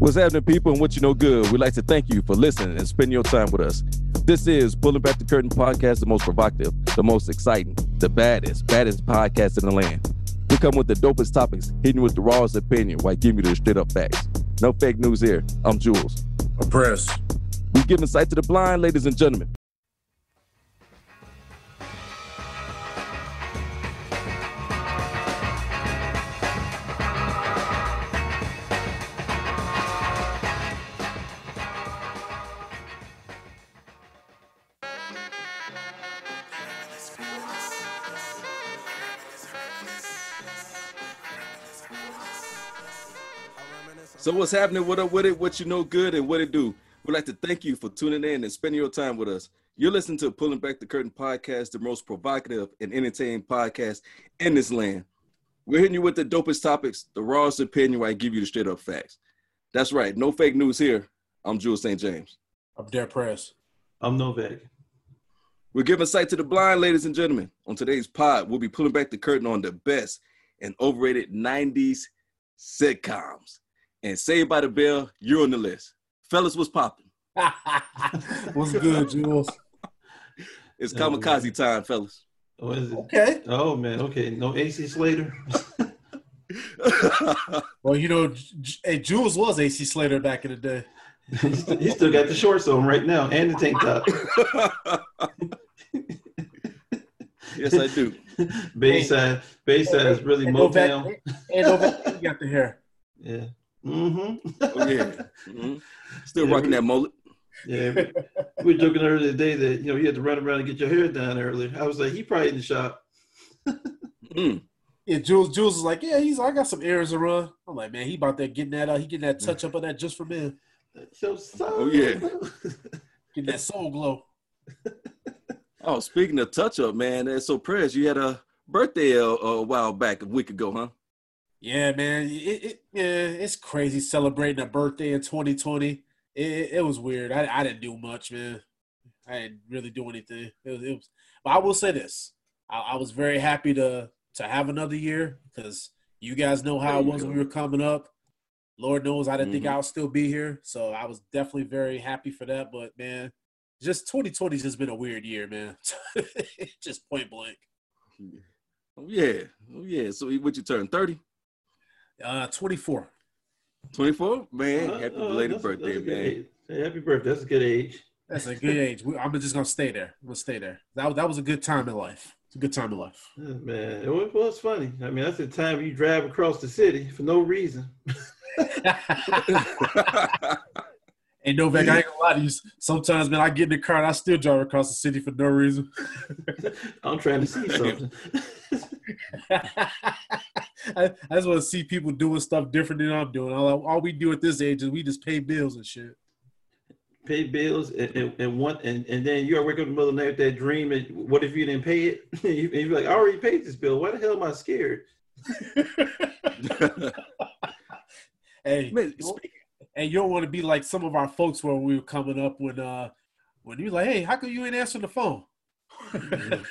What's happening, people, and what you know good? We'd like to thank you for listening and spending your time with us. This is Pulling Back the Curtain podcast, the most provocative, the most exciting, the baddest, baddest podcast in the land. We come with the dopest topics, hitting with the rawest opinion while giving you the straight up facts. No fake news here. I'm Jules. I'm Press. We giving sight to the blind, ladies and gentlemen. So what's happening? What up with it? What you know good and what it do? We'd like to thank you for tuning in and spending your time with us. You're listening to Pulling Back the Curtain podcast, the most provocative and entertaining podcast in this land. We're hitting you with the dopest topics, the rawest opinion, where I give you the straight up facts. That's right, no fake news here. I'm Jules St. James. I'm Dare Press. I'm Novak. We're giving sight to the blind, ladies and gentlemen. On today's pod, we'll be pulling back the curtain on the best and overrated 90s sitcoms. And Saved by the Bell, you're on the list. Fellas, what's popping? What's good, Jules? It's kamikaze time, fellas. What is it? Okay. Oh man, okay. No AC Slater. Well, you know, hey, Jules was AC Slater back in the day. he, still, he still got the shorts on right now and the tank top. yes, I do. Bayside, Bayside is really And Motown. Novak, and Novak, you got the hair. Yeah. Mm-hmm. Oh, yeah. Mhm. Still Yeah, rocking we- that mullet. Yeah. We, we were joking earlier today that you know you had to run around and get your hair done earlier. I was like, he probably in the shop. Mm. Yeah, Jules. Jules is like, yeah, he's. I got some errands to run. I'm like, man, he about that getting that. out, he getting that touch up on that just for men, So, so Oh, yeah. getting that soul glow. Oh, speaking of touch up, man, that's so press. You had a birthday a, a while back, a week ago, huh? Yeah, man. It, it yeah, it's crazy celebrating a birthday in 2020. It, it, was weird. I, I didn't do much, man. I didn't really do anything. It was, it was but I will say this: I, I was very happy to to have another year because you guys know how it was when we were coming up. Lord knows I didn't think Mhm. I'll still be here, so I was definitely very happy for that. But man, just 2020 has just been a weird year, man. just point blank. Oh, yeah. Oh, yeah. So what you turn 30? Uh, 24. 24? Man, Uh, happy uh, belated that's birthday, that's man. Hey, happy birthday. That's a good age. That's a good age. We- I'm just gonna stay there. I'm gonna stay there. That that was a good time in life. It's a good time in life. Yeah, man, it was, well, it's funny. I mean, that's the time you drive across the city for no reason. And Novak, I ain't gonna lie to you. Sometimes, man, I get in the car and I still drive across the city for no reason. I'm trying to see something. I, I just want to see people doing stuff different than I'm doing. All, all we do at this age is we just pay bills and shit. pay bills and, and, and one and, and then you're waking up in the middle of the night with that dream and what if you didn't pay it? You- and you're like, I already paid this bill. Why the hell am I scared? Hey, Man, you and you don't want to be like some of our folks when we were coming up when uh when you like, hey, how come you ain't answering the phone? right,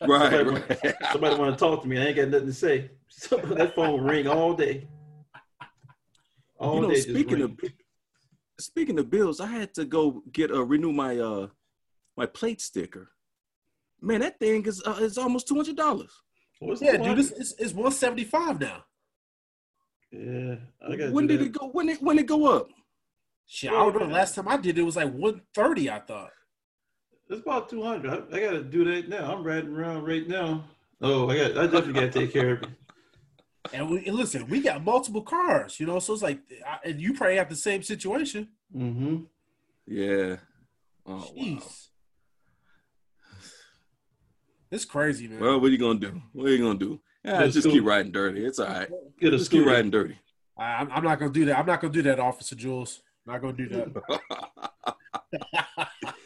Somebody, right. somebody want to talk to me. I ain't got nothing to say. So that phone ring all day. All you know, day. speaking of speaking of bills, I had to go get uh renew my uh my plate sticker. Man, that thing is uh, is almost two hundred dollars. What's Yeah, dude, one? it's, it's, it's 175 now. yeah, I got. When did it go? When it when it go up? Shit, I remember the last time I did it was like 130, I thought. It's about two hundred. I, I got to do that now. I'm riding around right now. Oh, I got. I definitely got to take care of it. And, we, and listen, we got multiple cars, you know, so it's like, I, and you probably have the same situation. Mm-hmm. Yeah. Oh, wow. Jeez. It's crazy, man. Well, what are you gonna do? What are you gonna do? Yeah, just do keep riding dirty. It's all right. Get a Just keep riding dirty. I, I'm, I'm not gonna do that. I'm not gonna do that, Officer Jules. Not gonna do that.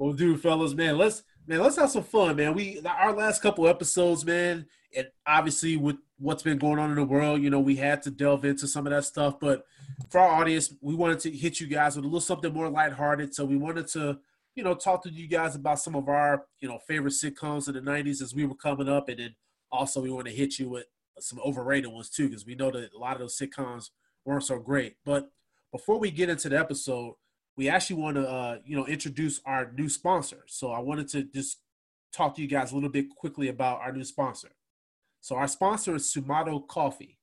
well, dude, fellas, man, let's man, let's have some fun, man. We our last couple episodes, man, and obviously with what's been going on in the world, you know, we had to delve into some of that stuff. But for our audience, we wanted to hit you guys with a little something more lighthearted. So we wanted to, you know, talk to you guys about some of our, you know, favorite sitcoms in the '90s as we were coming up, and then also we want to hit you with some overrated ones too, because we know that a lot of those sitcoms weren't so great. But before we get into the episode, we actually want to, uh, you know, introduce our new sponsor. So I wanted to just talk to you guys a little bit quickly about our new sponsor. So our sponsor is Sumato Coffee.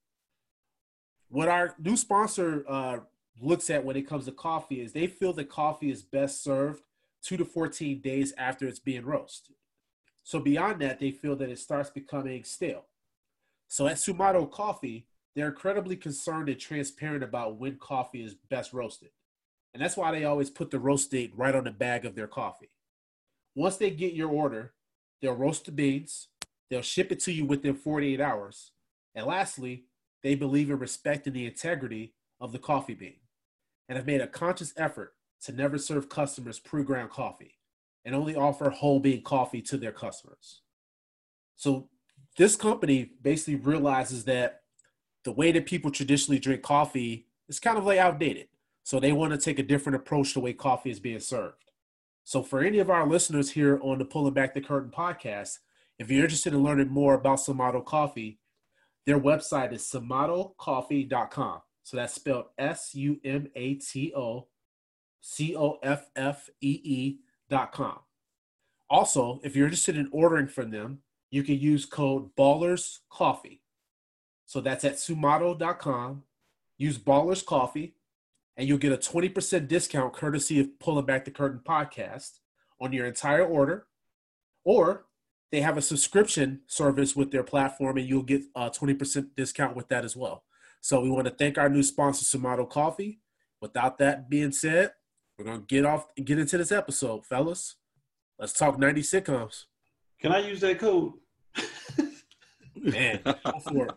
What our new sponsor uh, looks at when it comes to coffee is they feel that coffee is best served two to 14 days after it's being roasted. So beyond that, they feel that it starts becoming stale. So at Sumato Coffee, they're incredibly concerned and transparent about when coffee is best roasted. And that's why they always put the roast date right on the bag of their coffee. Once they get your order, they'll roast the beans, they'll ship it to you within 48 hours. And lastly, they believe in respecting the integrity of the coffee bean and have made a conscious effort to never serve customers pre ground coffee and only offer whole bean coffee to their customers. So this company basically realizes that the way that people traditionally drink coffee is kind of like outdated. So they want to take a different approach to the way coffee is being served. So for any of our listeners here on the Pulling Back the Curtain podcast, if you're interested in learning more about Sumato Coffee, their website is sumatocoffee.com. So that's spelled S U M A T O C O F F E E dot com. Also, if you're interested in ordering from them, you can use code Ballers Coffee. So that's at sumato.com. Use Ballers Coffee, and you'll get a 20% discount courtesy of Pulling Back the Curtain podcast on your entire order. Or they have a subscription service with their platform, and you'll get a 20% discount with that as well. So we want to thank our new sponsor, Sumato Coffee. Without that being said, we're gonna get off get into this episode, fellas. Let's talk 90 sitcoms. Can I use that code? Man, go for it.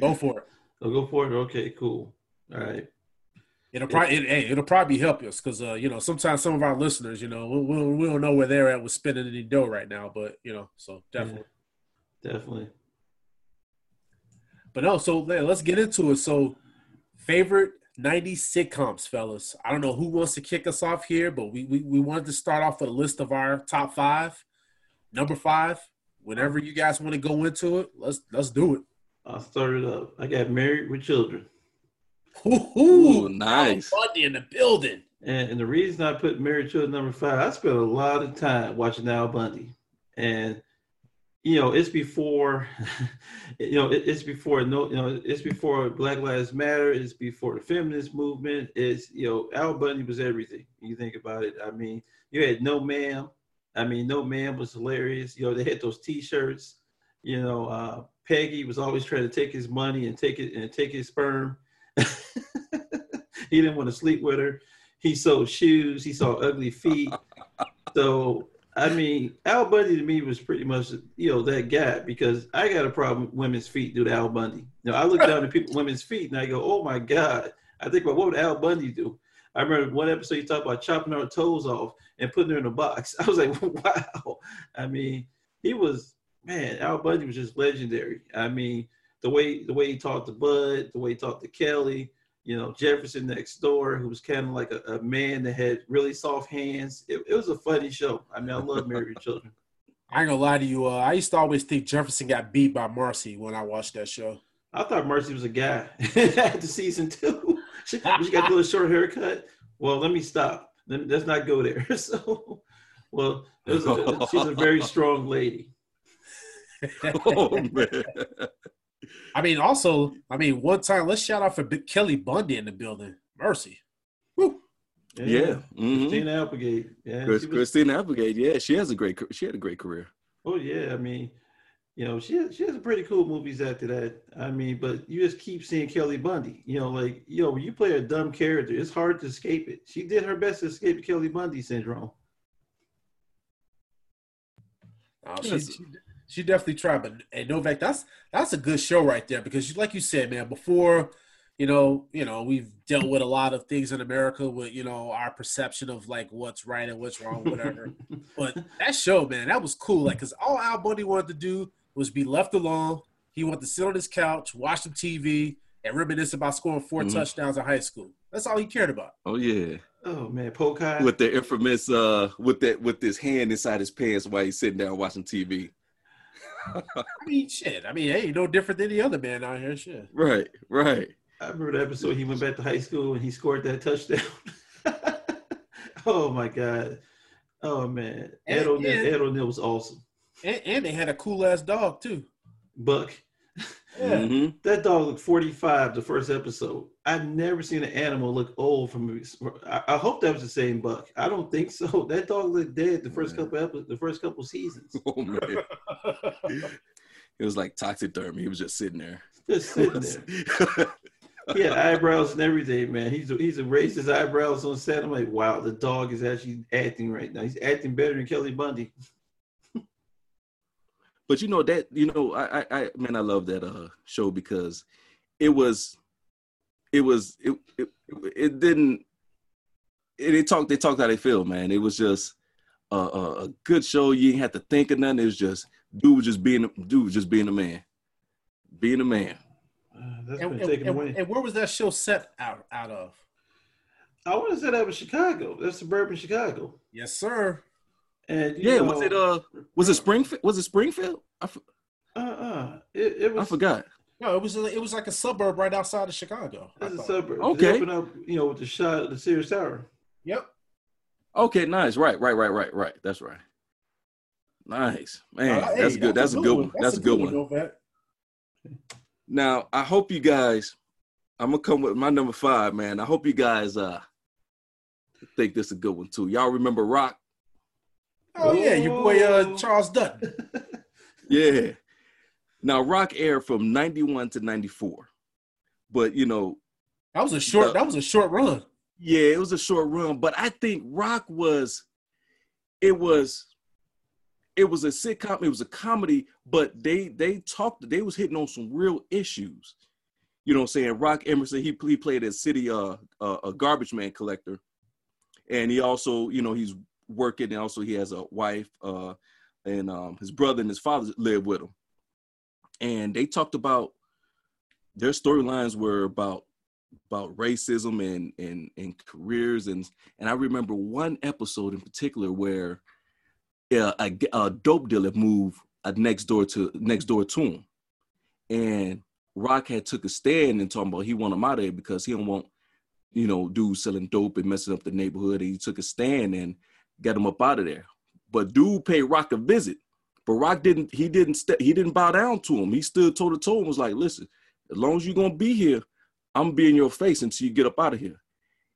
Go for it. I'll go for it. Okay, cool. All right. It'll probably it, hey, it'll probably help us because uh, you know sometimes some of our listeners, you know, we, we, we don't know where they're at with spending any dough right now, but you know, so definitely. Definitely. But no, so yeah, let's get into it. So, favorite 90s sitcoms, fellas. I don't know who wants to kick us off here, but we, we, we wanted to start off with a list of our top five. Number five, whenever you guys want to go into it, let's let's do it. I'll start it up. I got married with children. Ooh, nice. Bundy in the building. And, and the reason I put Married Children number five, I spent a lot of time watching Al Bundy, and you know it's before, you know it, it's before no, you know it's before Black Lives Matter, it's before the feminist movement. It's you know Al Bundy was everything. You think about it. I mean, you had No Ma'am. I mean, No Ma'am was hilarious. You know they had those T-shirts. You know, uh, Peggy was always trying to take his money and take it and take his sperm. he didn't want to sleep with her. He sold shoes. He saw ugly feet. So I mean, Al Bundy to me was pretty much you know that guy because I got a problem with women's feet due to Al Bundy. You know, I look down at people women's feet and I go, oh my god. I think about what would Al Bundy do? I remember one episode you talked about chopping her toes off and putting her in a box. I was like, wow. I mean, he was man. Al Bundy was just legendary. I mean, the way the way he talked to Bud, the way he talked to Kelly you know, Jefferson next door, who was kind of like a, a man that had really soft hands. It, it was a funny show. I mean, I love Married with Children. I ain't gonna lie to you. Uh, I used to always think Jefferson got beat by Marcy when I watched that show. I thought Mercy was a guy after season two. She, she got a little short haircut. Well, let me stop. Let, let's not go there. So, well, a, she's a very strong lady. oh man. I mean, also, I mean, one time, let's shout out for Big Kelly Bundy in the building. Mercy. Woo. Yeah. mhm. Christina Applegate. Yeah, Chris, she was- Christina Applegate. Yeah, she has a great. She had a great career. Oh yeah, I mean, you know, she has, she has some pretty cool movies after that. I mean, but you just keep seeing Kelly Bundy. You know, like you know, when you play a dumb character, it's hard to escape it. She did her best to escape Kelly Bundy syndrome. Oh, she, she, she definitely tried, but and Novak, that's that's a good show right there because, like you said, man, before you know, you know, we've dealt with a lot of things in America with you know our perception of like what's right and what's wrong, whatever. but that show, man, that was cool. Like, cause all Al Bundy wanted to do was be left alone. He wanted to sit on his couch, watch some TV, and reminisce about scoring 4 Mhm. touchdowns in high school. That's all he cared about. Oh yeah. Oh man, Polk High. With the infamous uh with that with his hand inside his pants while he's sitting down watching TV. I mean, shit. I mean, hey, no different than the other man out here. Shit. Right, right. I remember the episode he went back to high school and he scored that touchdown. oh my god. Oh man. Ed And- O'Neill, and- Ed O'Neill was awesome. And, and they had a cool ass dog too. Buck. Yeah. Mhm. That dog looked 45 the first episode. I've never seen an animal look old from I, I hope that was the same buck. I don't think so. That dog looked dead the first Man. couple episodes, the first couple seasons. Oh man. It was like taxidermy. He was just sitting there. Just sitting there. He had eyebrows and everything, man. He's he's erased his eyebrows on set. I'm like, wow, the dog is actually acting right now. He's acting better than Kelly Bundy. But you know that you know I, I I man I love that uh show because it was it was it it, it didn't it, they talked they talked how they feel man it was just a, a, a good show you didn't have to think of nothing it was just dude was just being dude was just being a man being a man Uh, that's And, been and- taken and- away. and where was that show set out out of? I want to say that was Chicago. That's suburban Chicago. Yes, sir. And you yeah know, was it uh was it Springfield was it Springfield I, f- uh uh it, it I forgot No, it was a, it was like a suburb right outside of Chicago. I It's a suburb. Okay. They open up, you know, with the shot of the Sears Tower. Yep. okay nice right right right right right that's right nice man Uh, hey, that's good that's a good one that's a good one Novak. Now, I hope you guys, I'm gonna come with my number five, man. I hope you guys uh think this is a good one too. Y'all remember Roc? Oh yeah, your boy uh. Charles Dutton. Yeah. Now, Roc aired from 91 to 94. But you know, That was a short. The- That was a short run. yeah, it was a short run, but I think Roc was it was it was a sitcom, it was a comedy, but they they talked they was hitting on some real issues. You know what I'm saying? Roc Emerson, he, he played a city uh, uh a garbage man collector. And he also, you know, he's working and also he has a wife uh and um his brother and his father live with him. And they talked about their storylines were about about racism and and and careers and and I remember one episode in particular where uh, a, a dope dealer moved uh, next door to next door to him, and Roc had took a stand and talking about he want him out of there because he don't want you know dudes selling dope and messing up the neighborhood. And he took a stand and got him up out of there. But dude paid Roc a visit, but Roc didn't. He didn't. St- he didn't bow down to him. He stood toe to toe and was like, "Listen, as long as you're gonna be here, I'm be in your face until you get up out of here."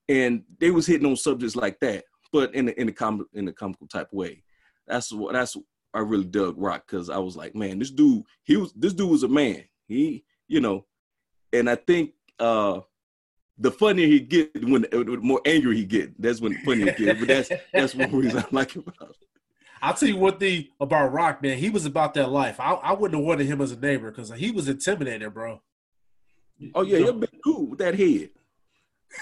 And they was hitting on subjects like that, but in a, in a com- in a comical type way. That's what that's I really dug Roc because I was like, man, this dude, he was this dude was a man. He, you know, and I think uh the funnier he get when the more angry he get, that's when the funnier he get. But that's that's one reason I like it about it. I'll tell you one thing about Roc, man. He was about that life. I, I wouldn't have wanted him as a neighbor because he was intimidating, bro. Oh yeah, you're a big dude with that head.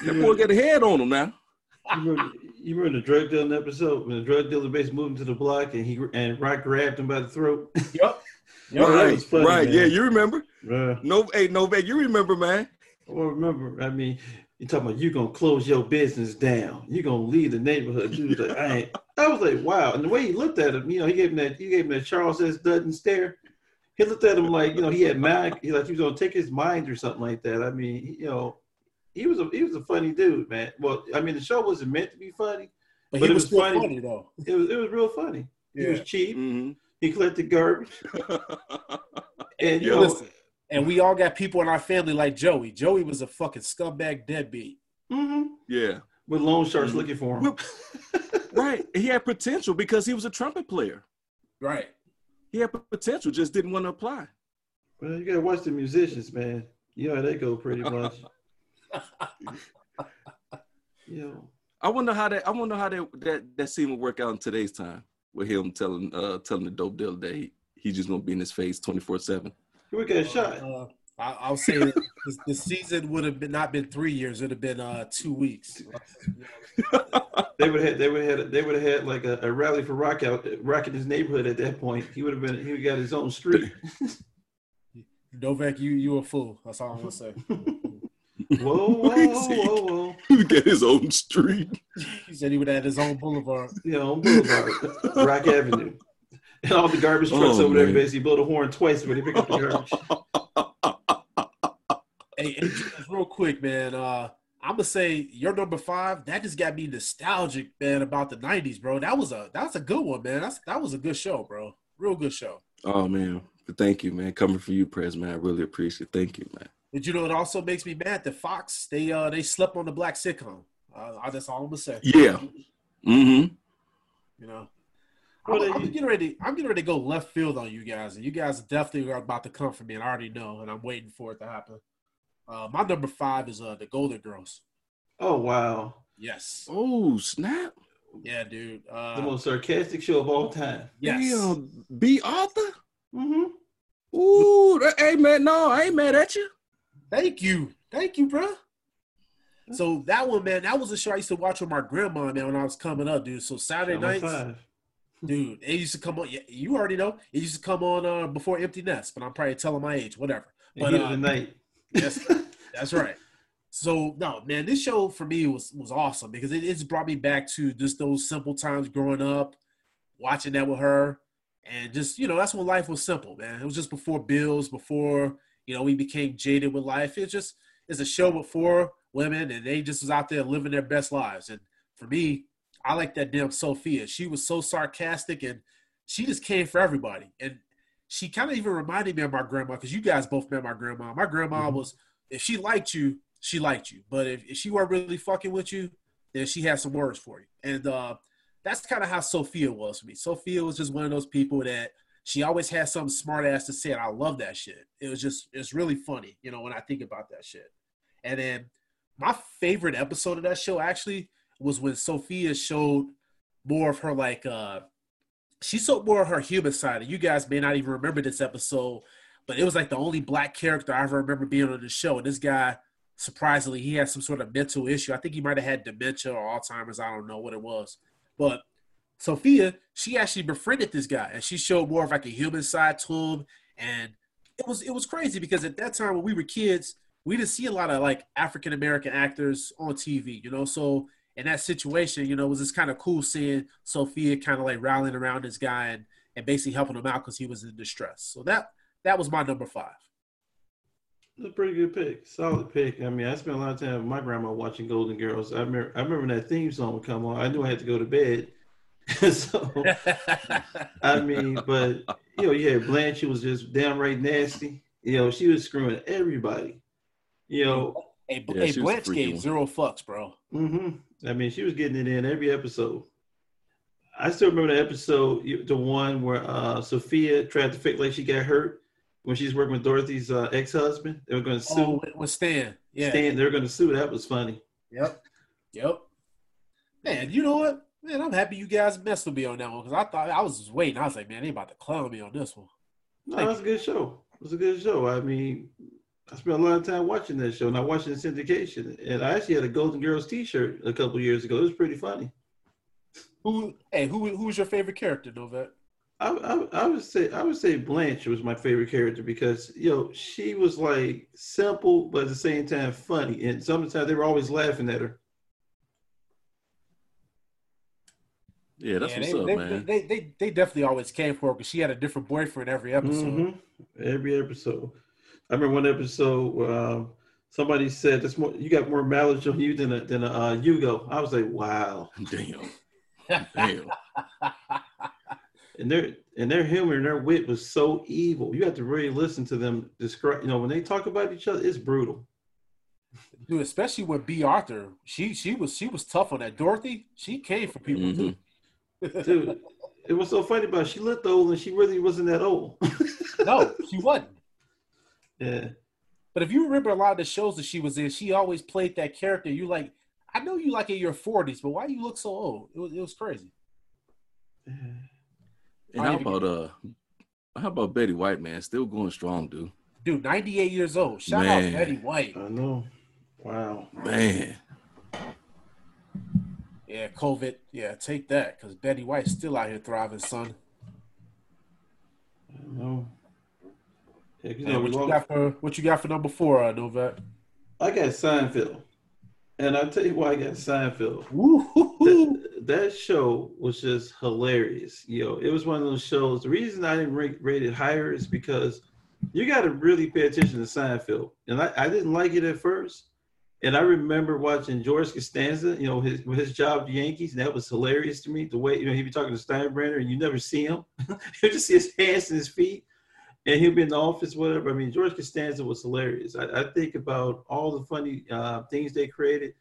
That boy got a head on him now. You remember, you remember the drug dealing episode when the drug dealer basically moved him to the block and he and Roc grabbed him by the throat? Yep. Yo, that right, was funny, right. man. Yeah, you remember? Bruh. No, hey, Novak, you remember, man? Well, remember, I mean, you talking about you gonna close your business down. You gonna leave the neighborhood. Dude, like, I ain't. I was like, wow. And the way he looked at him, you know, he gave him that. He gave him that Charles S. Dutton stare. He looked at him like, you know, he had mind. He like he was gonna take his mind or something like that. I mean, you know, he was a he was a funny dude, man. Well, I mean, the show wasn't meant to be funny. But, But he it was, was funny. funny. though. It was it was real funny. He was cheap. hmm He collected garbage, and you Yeah. know, Listen, and we all got people in our family like Joey. Joey was a fucking scumbag deadbeat. mhm, yeah. with loan sharks Mhm. looking for him. Right. He had potential because he was a trumpet player. Right. he had potential, just didn't want to apply. Well, you gotta watch the musicians, man. You know how they go pretty much. you know, I wonder how that I wonder how that that, that scene would work out in today's time with him telling uh telling the dope dealer that he, he's just gonna be in his face twenty four seven. We got a shot. Uh, I, I'll say that the, the season would have been not been three years; it'd have been uh, two weeks. They would have they would have they would have had like a, a rally for rock out rock in his neighborhood at that point. He would have been he would got his own street. Novak, you you a fool. That's all I'm gonna say. Whoa, whoa, whoa, whoa. he get his own street. He said he would have had his own boulevard. You know, on Boulevard, Roc Avenue. And all the garbage trucks Oh, over there man. basically blow the horn twice when they pick up the garbage. Hey, hey, just real quick, man. Uh, I'm gonna say your number five. That just got me nostalgic, man, about the '90s, bro. That was a that was a good one, man. That's that was a good show, bro. Real good show. Oh man, but thank you, man. Coming from you, Prez, man. I really appreciate. it. Thank you, man. But you know, it also makes me mad that Fox they uh they slept on the black sitcom. Uh, that's all I'm gonna say. Yeah. Mm-hmm. You know, What I'm, I'm getting ready. I'm getting ready to go left field on you guys, and you guys definitely are about to come for me, and I already know, and I'm waiting for it to happen. Uh, my number five is uh the Golden Girls. Oh wow. Yes, Oh snap! yeah, dude. Uh, The most sarcastic show of all time. yes. Damn, Bea Arthur. Mm-hmm. Ooh, that, hey man, no, I ain't mad at you. Thank you, thank you, bro. So that one, man, that was a show I used to watch with my grandma, man, when I was coming up, dude. So Saturday nights, five. Dude, it used to come on. Yeah, you already know it used to come on uh, before Empty Nest, but I'm probably telling my age, whatever. But heat uh, the night. Yes, that's right. So no, man, this show for me was was awesome because it, it's brought me back to just those simple times growing up, watching that with her, and just you know that's when life was simple, man. It was just before bills, before you know we became jaded with life. It's just it's a show with four women, and they just was out there living their best lives. And for me, I like that damn Sophia. She was so sarcastic, and she just came for everybody. And she kind of even reminded me of my grandma because you guys both met my grandma. My grandma Mhm. was if she liked you, she liked you. But if, if she weren't really fucking with you, then she had some words for you. And uh, that's kind of how Sophia was for me. Sophia was just one of those people that she always had something smart ass to say, and I love that shit. It was just it's really funny, you know, when I think about that shit. And then my favorite episode of that show actually was when Sophia showed more of her like uh she showed more of her human side. And you guys may not even remember this episode, but it was like the only black character I ever remember being on the show. And this guy, surprisingly, he had some sort of mental issue. I think he might have had dementia or Alzheimer's. I don't know what it was. But Sophia, she actually befriended this guy and she showed more of like a human side to him. And it was it was crazy because at that time when we were kids, we didn't see a lot of like African American actors on TV, you know. So in that situation, you know, it was just kind of cool seeing Sophia kind of like rallying around this guy and, and basically helping him out because he was in distress. So that that was my number five. That's a pretty good pick. Solid pick. I mean, I spent a lot of time with my grandma watching Golden Girls. I remember, I remember when that theme song would come on. I knew I had to go to bed. so, I mean, but you know, you had Blanche. She was just downright nasty. You know, she was screwing everybody. You know, hey, Yeah, hey a Blanche freaky gave one. zero fucks, bro. hmm I mean, she was getting it in every episode. I still remember the episode, the one where uh, Sophia tried to fake like she got hurt when she's working with Dorothy's uh, ex-husband. They were going to sue. Oh, with, Stan. Yeah. Stan, they were going to sue. That was funny. Yep. Yep. Man, you know what? Man, I'm happy you guys messed with me on that one because I thought I was just waiting. I was like, man, they about to clown me on this one. No, Thank was a good show. It was a good show. I mean, I spent a lot of time watching that show, and I watched it in syndication. And I actually had a Golden Girls T-shirt a couple years ago. It was pretty funny. Who? Hey, who? Who was your favorite character, Novak? I, I, I would say I would say Blanche was my favorite character because you know she was like simple but at the same time funny, and sometimes they were always laughing at her. Yeah, that's Yeah, what's they, up, they, man. They, they, they definitely always came for her because she had a different boyfriend every episode. Mhm. Every episode. I remember one episode where um, somebody said, "That's more. You got more mileage on you than a than a uh, Yugo." I was like, "Wow." Damn, damn. and their and their humor and their wit was so evil. You have to really listen to them describe. You know, when they talk about each other, it's brutal. Dude, especially with Bea Arthur, she she was she was tough on that. Dorothy, she came for people Mhm. too. Dude, it was so funny about it, she looked old and she really wasn't that old. No, she wasn't. Yeah. But if you remember a lot of the shows that she was in, she always played that character. You like, I know you like in your forties, but why you look so old? It was, it was crazy. And how even- about uh, how about Betty White, man? Still going strong, dude. Dude, ninety eight years old. Shout Man. out Betty White. I know. Wow. Man, Yeah, COVID. Yeah, take that because Betty White's still out here thriving, son. I know. Yeah, 'cause, you Yeah, know, what you got for what you got for number four, uh, Novak? I got Seinfeld. And I'll tell you why I got Seinfeld. That, that show was just hilarious. You know, it was one of those shows. The reason I didn't rate, rate it higher is because you got to really pay attention to Seinfeld. And I, I didn't like it at first. And I remember watching George Costanza, you know, his his job at the Yankees, and that was hilarious to me. The way you know he'd be talking to Steinbrenner, and you never see him. you just see his hands and his feet, and he'll be in the office, whatever. I mean, George Costanza was hilarious. I, I think about all the funny uh, things they created.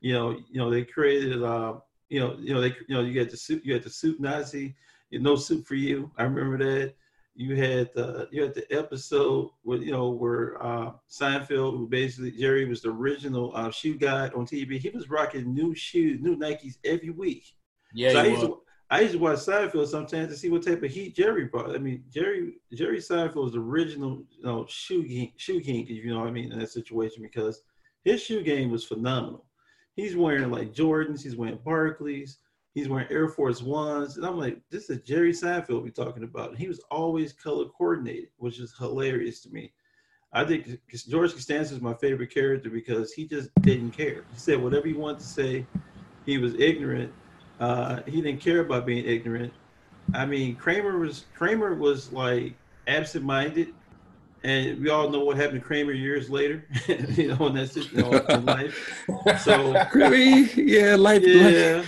You know, you know, they created, uh, you know, you know, they, you know, you got the soup, you had the soup Nazi, you no soup for you. I remember that. You had the you had the episode where you know where uh, Seinfeld, who basically Jerry was the original uh, shoe guy on TV. He was rocking new shoes, new Nikes every week. Yeah, So I used, to, I used to watch Seinfeld sometimes to see what type of heat Jerry brought. I mean, Jerry Jerry Seinfeld was the original, you know, shoe king, shoe king, if you know what I mean, in that situation because his shoe game was phenomenal. He's wearing like Jordans, he's wearing Barkleys, he's wearing Air Force Ones, and I'm like, this is Jerry Seinfeld we're talking about. And he was always color coordinated, which is hilarious to me. I think George Costanza is my favorite character because he just didn't care. He said whatever he wanted to say. He was ignorant. Uh, he didn't care about being ignorant. I mean, Kramer was Kramer was like absent-minded, and we all know what happened to Kramer years later. you know, and that's just you know, in life. So Creamy, yeah, life, life. yeah,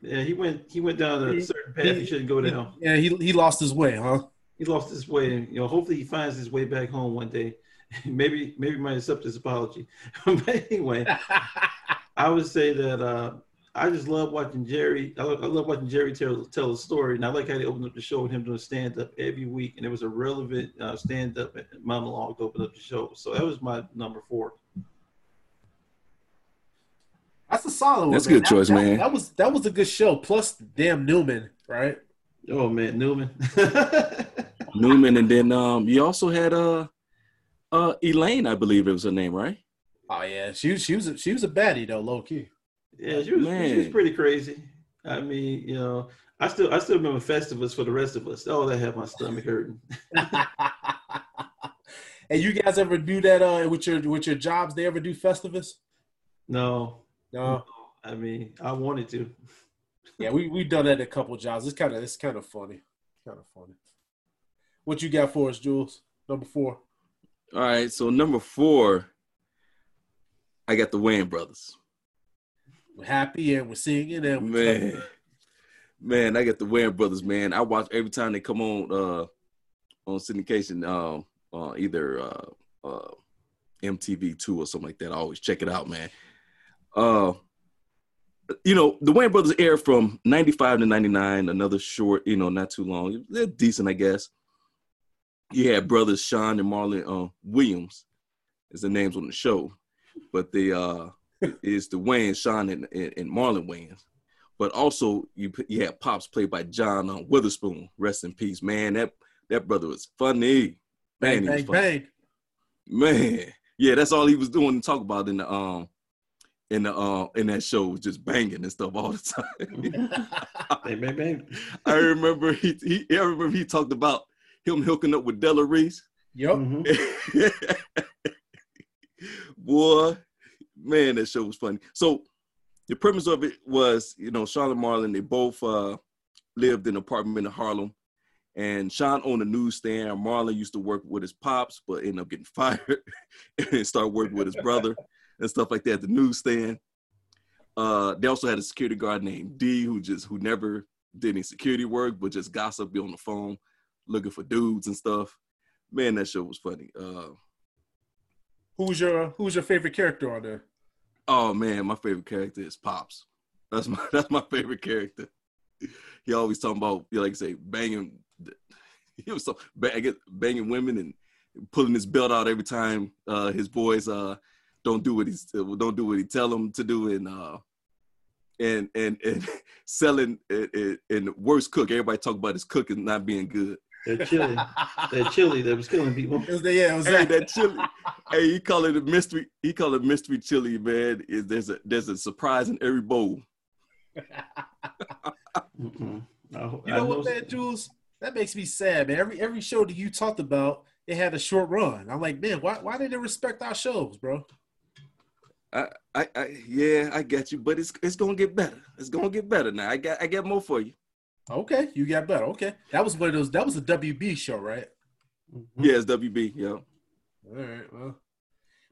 yeah, he went he went down a certain path he shouldn't go down. Yeah, he he lost his way, huh? He lost his way, and you know, hopefully he finds his way back home one day. maybe maybe he might accept his apology. but anyway. I would say that uh, I just love watching Jerry. I love, I love watching Jerry tell tell a story, and I like how they opened up the show with him doing stand up every week, and it was a relevant uh, stand up monologue to open up the show. So that was my number four. That's a solid one. That's a man. good choice, That- that- man. That was that was a good show. Plus, damn Newman, right? Oh man, Newman. Newman, and then um, you also had uh, uh, Elaine, I believe it was her name, right? Oh yeah, she was she was a, she was a baddie though, low key. Yeah, she was she was pretty crazy. I mean, you know, I still I still remember Festivus for the rest of us. Oh, that had my stomach hurting. and you guys ever do that uh with your with your jobs? They ever do Festivus? No, No. I mean, I wanted to. Yeah, we we done that at a couple jobs. It's kind of it's kind of funny, kind of funny. What you got for us, Jules? Number four. All right, so number four, I got the Wayans brothers. We're happy and we're singing and we're Man, man, I got the Wayans brothers. Man, I watch every time they come on uh on syndication, um, uh, either uh, uh, MTV two or something like that. I always check it out, man. Uh, you know, the Wayans brothers aired from '95 to '99. Another short, you know, not too long. They're decent, I guess. You had brothers Sean and Marlon uh, Williams, is the names on the show, but the uh is the Wayans, Sean, and, and, and Marlon Wayans. But also you you had Pops played by John uh, Witherspoon. Rest in peace, man. That that brother was funny. bang Man, he bang funny. bang. Man, yeah, that's all he was doing to talk about in the um in the uh in that show was just banging and stuff all the time. Bang, bang, bang. I remember he, he I remember he talked about him hooking up with Della Reese. Yep. Mhm. Boy, man, that show was funny. So the premise of it was, you know, Sean and Marlon, they both uh, lived in an apartment in Harlem. And Sean owned a newsstand. Marlon used to work with his pops, but ended up getting fired and started working with his brother and stuff like that at the newsstand. Uh, they also had a security guard named D who just who never did any security work, but just gossip, be on the phone, looking for dudes and stuff. Man, that show was funny. Uh, Who's your Who's your favorite character on there? Oh man, my favorite character is Pops. That's my that's my favorite character. he always talking about, like I say, banging. He was so bang, banging women and pulling his belt out every time uh, his boys uh, don't do what he's don't do what he tell them to do, and uh, and and and selling and, and worst cook. Everybody talk about his cooking not being good. That chili, that chili that was killing people. It was the, yeah, it was Hey, that. that chili. hey, he call it a mystery. He call it mystery chili, man. Is there's a there's a surprise in every bowl. Mm-mm. I, You I know what, man, Jules? That makes me sad, man. Every every show that you talked about, it had a short run. I'm like, man, why why did they respect our shows, bro? I, I, I, yeah, I get you, but it's it's gonna get better. It's gonna get better now. I got I got more for you. Okay, you got better. Okay, that was one of those. That was a WB show, right? Mhm. Yeah, it's WB. Yeah. All right, well,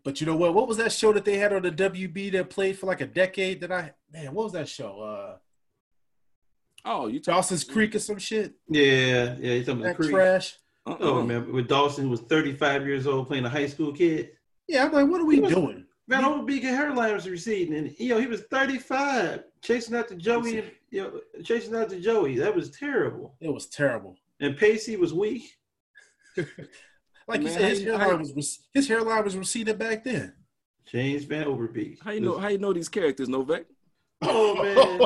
but you know what? What was that show that they had on the WB that played for like a decade? That I man, what was that show? Uh, Oh, you talk. Dawson's Creek or some shit. Yeah, yeah. He's talking about That the creek. trash. Oh Uh-uh. man, with Dawson who was 35 years old playing a high school kid. Yeah, I'm like, what are we was- doing? Man, old big hairline was receding, and you know he was 35, chasing after Joey. You know, chasing after Joey. That was terrible. It was terrible. And Pacey was weak. Like you Man, said, his hairline how- was his hairline was receding back then. James Van Der Beek. How you know? How you know these characters, Novak? Oh man,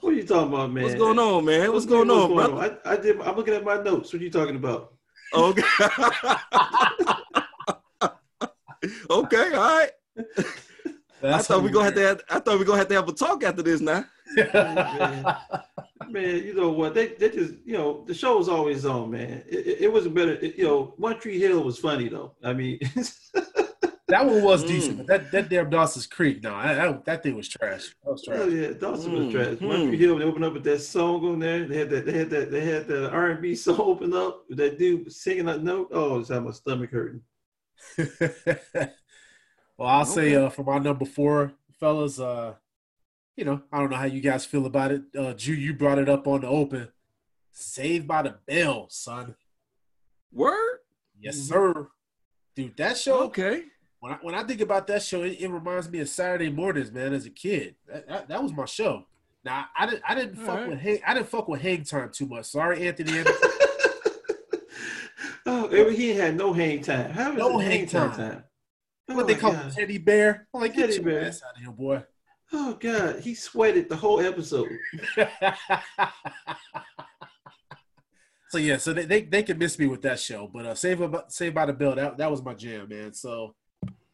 what are you talking about, man? What's going on, man? What's going on, brother? I, I did. I'm looking at my notes. What are you talking about? Okay. okay. All right. I thought we gonna have to. Have, I thought we gonna have to have a talk after this now. to. Man, you know what? They they just you know the show was always on, man. It, it, it was a better. it- you know, One Tree Hill was funny though. I mean, that one was Mm. decent, but that, that damn Dawson's Creek, no, I, that, that thing was trash. That was oh trash. yeah, Dawson was Mm, trash. One mm. Tree Hill. They opened up with that song on there. They had that. They had that. They had the R and B song open up. with That dude singing that note. Oh, it's had my stomach hurting. Well, I'll say uh, for my number four, fellas, uh, you know, I don't know how you guys feel about it. Uh, Jew, you brought it up on the open. Saved by the Bell, son. Word. Yes, Mhm. sir. Dude, that show. Okay. When I, when I think about that show, it, it reminds me of Saturday mornings, man. As a kid, that, that, that was my show. Now I didn't I didn't All fuck right. with hang, I didn't fuck with Hang Time too much. Sorry, Anthony. Anderson. oh, he had no hang time. How No it hang time. time? What Oh, they call God. Teddy Bear. I'm like, get Teddy your Bear. ass out of here, boy. Oh God, he sweated the whole episode. so yeah, so they, they they can miss me with that show, but uh, Save by Save by the Bell that that was my jam, man. So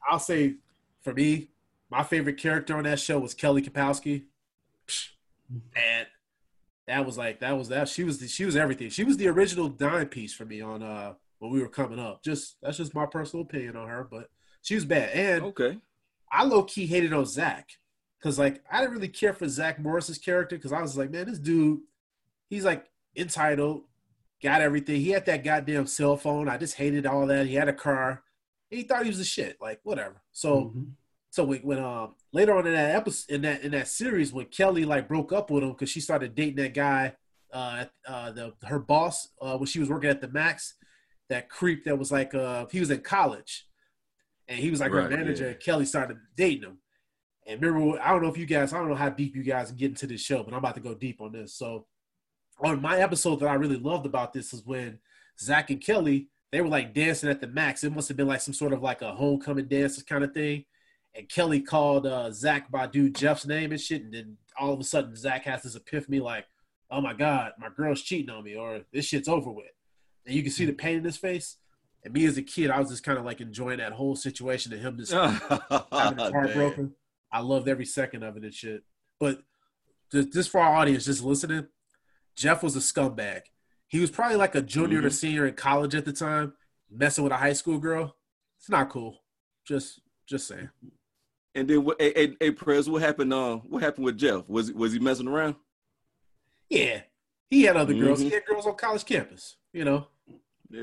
I'll say for me, my favorite character on that show was Kelly Kapowski, and that was like that was that she was the, she was everything. She was the original dime piece for me on uh when we were coming up. Just that's just my personal opinion on her, but she was bad. And Okay. I low key hated on Zach because like I didn't really care for Zach Morris's character because I was like, man, this dude, he's like entitled, got everything. He had that goddamn cell phone. I just hated all that. He had a car. He thought he was a shit. Like whatever. So Mhm. so when, when um later on in that episode in that in that series when Kelly like broke up with him because she started dating that guy, uh, uh the her boss uh when she was working at the Max, that creep that was like uh he was in college, and he was like Right, her manager. yeah. And Kelly started dating him, and remember I don't know if you guys I don't know how deep you guys get into this show, but I'm about to go deep on this. So on my episode that I really loved about this is when Zach and Kelly they were like dancing at the Max. It must have been like some sort of like a homecoming dance kind of thing. And Kelly called uh, Zach by dude Jeff's name and shit. And then all of a sudden, Zach has this epiphany like, oh my God, my girl's cheating on me, or this shit's over with. And you can see the pain in his face. And me as a kid, I was just kind of like enjoying that whole situation and him just having his heart broken. I loved every second of it and shit. But just, for our audience, just listening, Jeff was a scumbag. He was probably like a junior or Mhm. senior in college at the time, messing with a high school girl. It's not cool. Just, just saying. And then what? Hey, hey, hey, Prez, what happened? Uh, what happened with Jeff? Was was he messing around? Yeah, he had other girls. He Mhm. had girls on college campus. You know,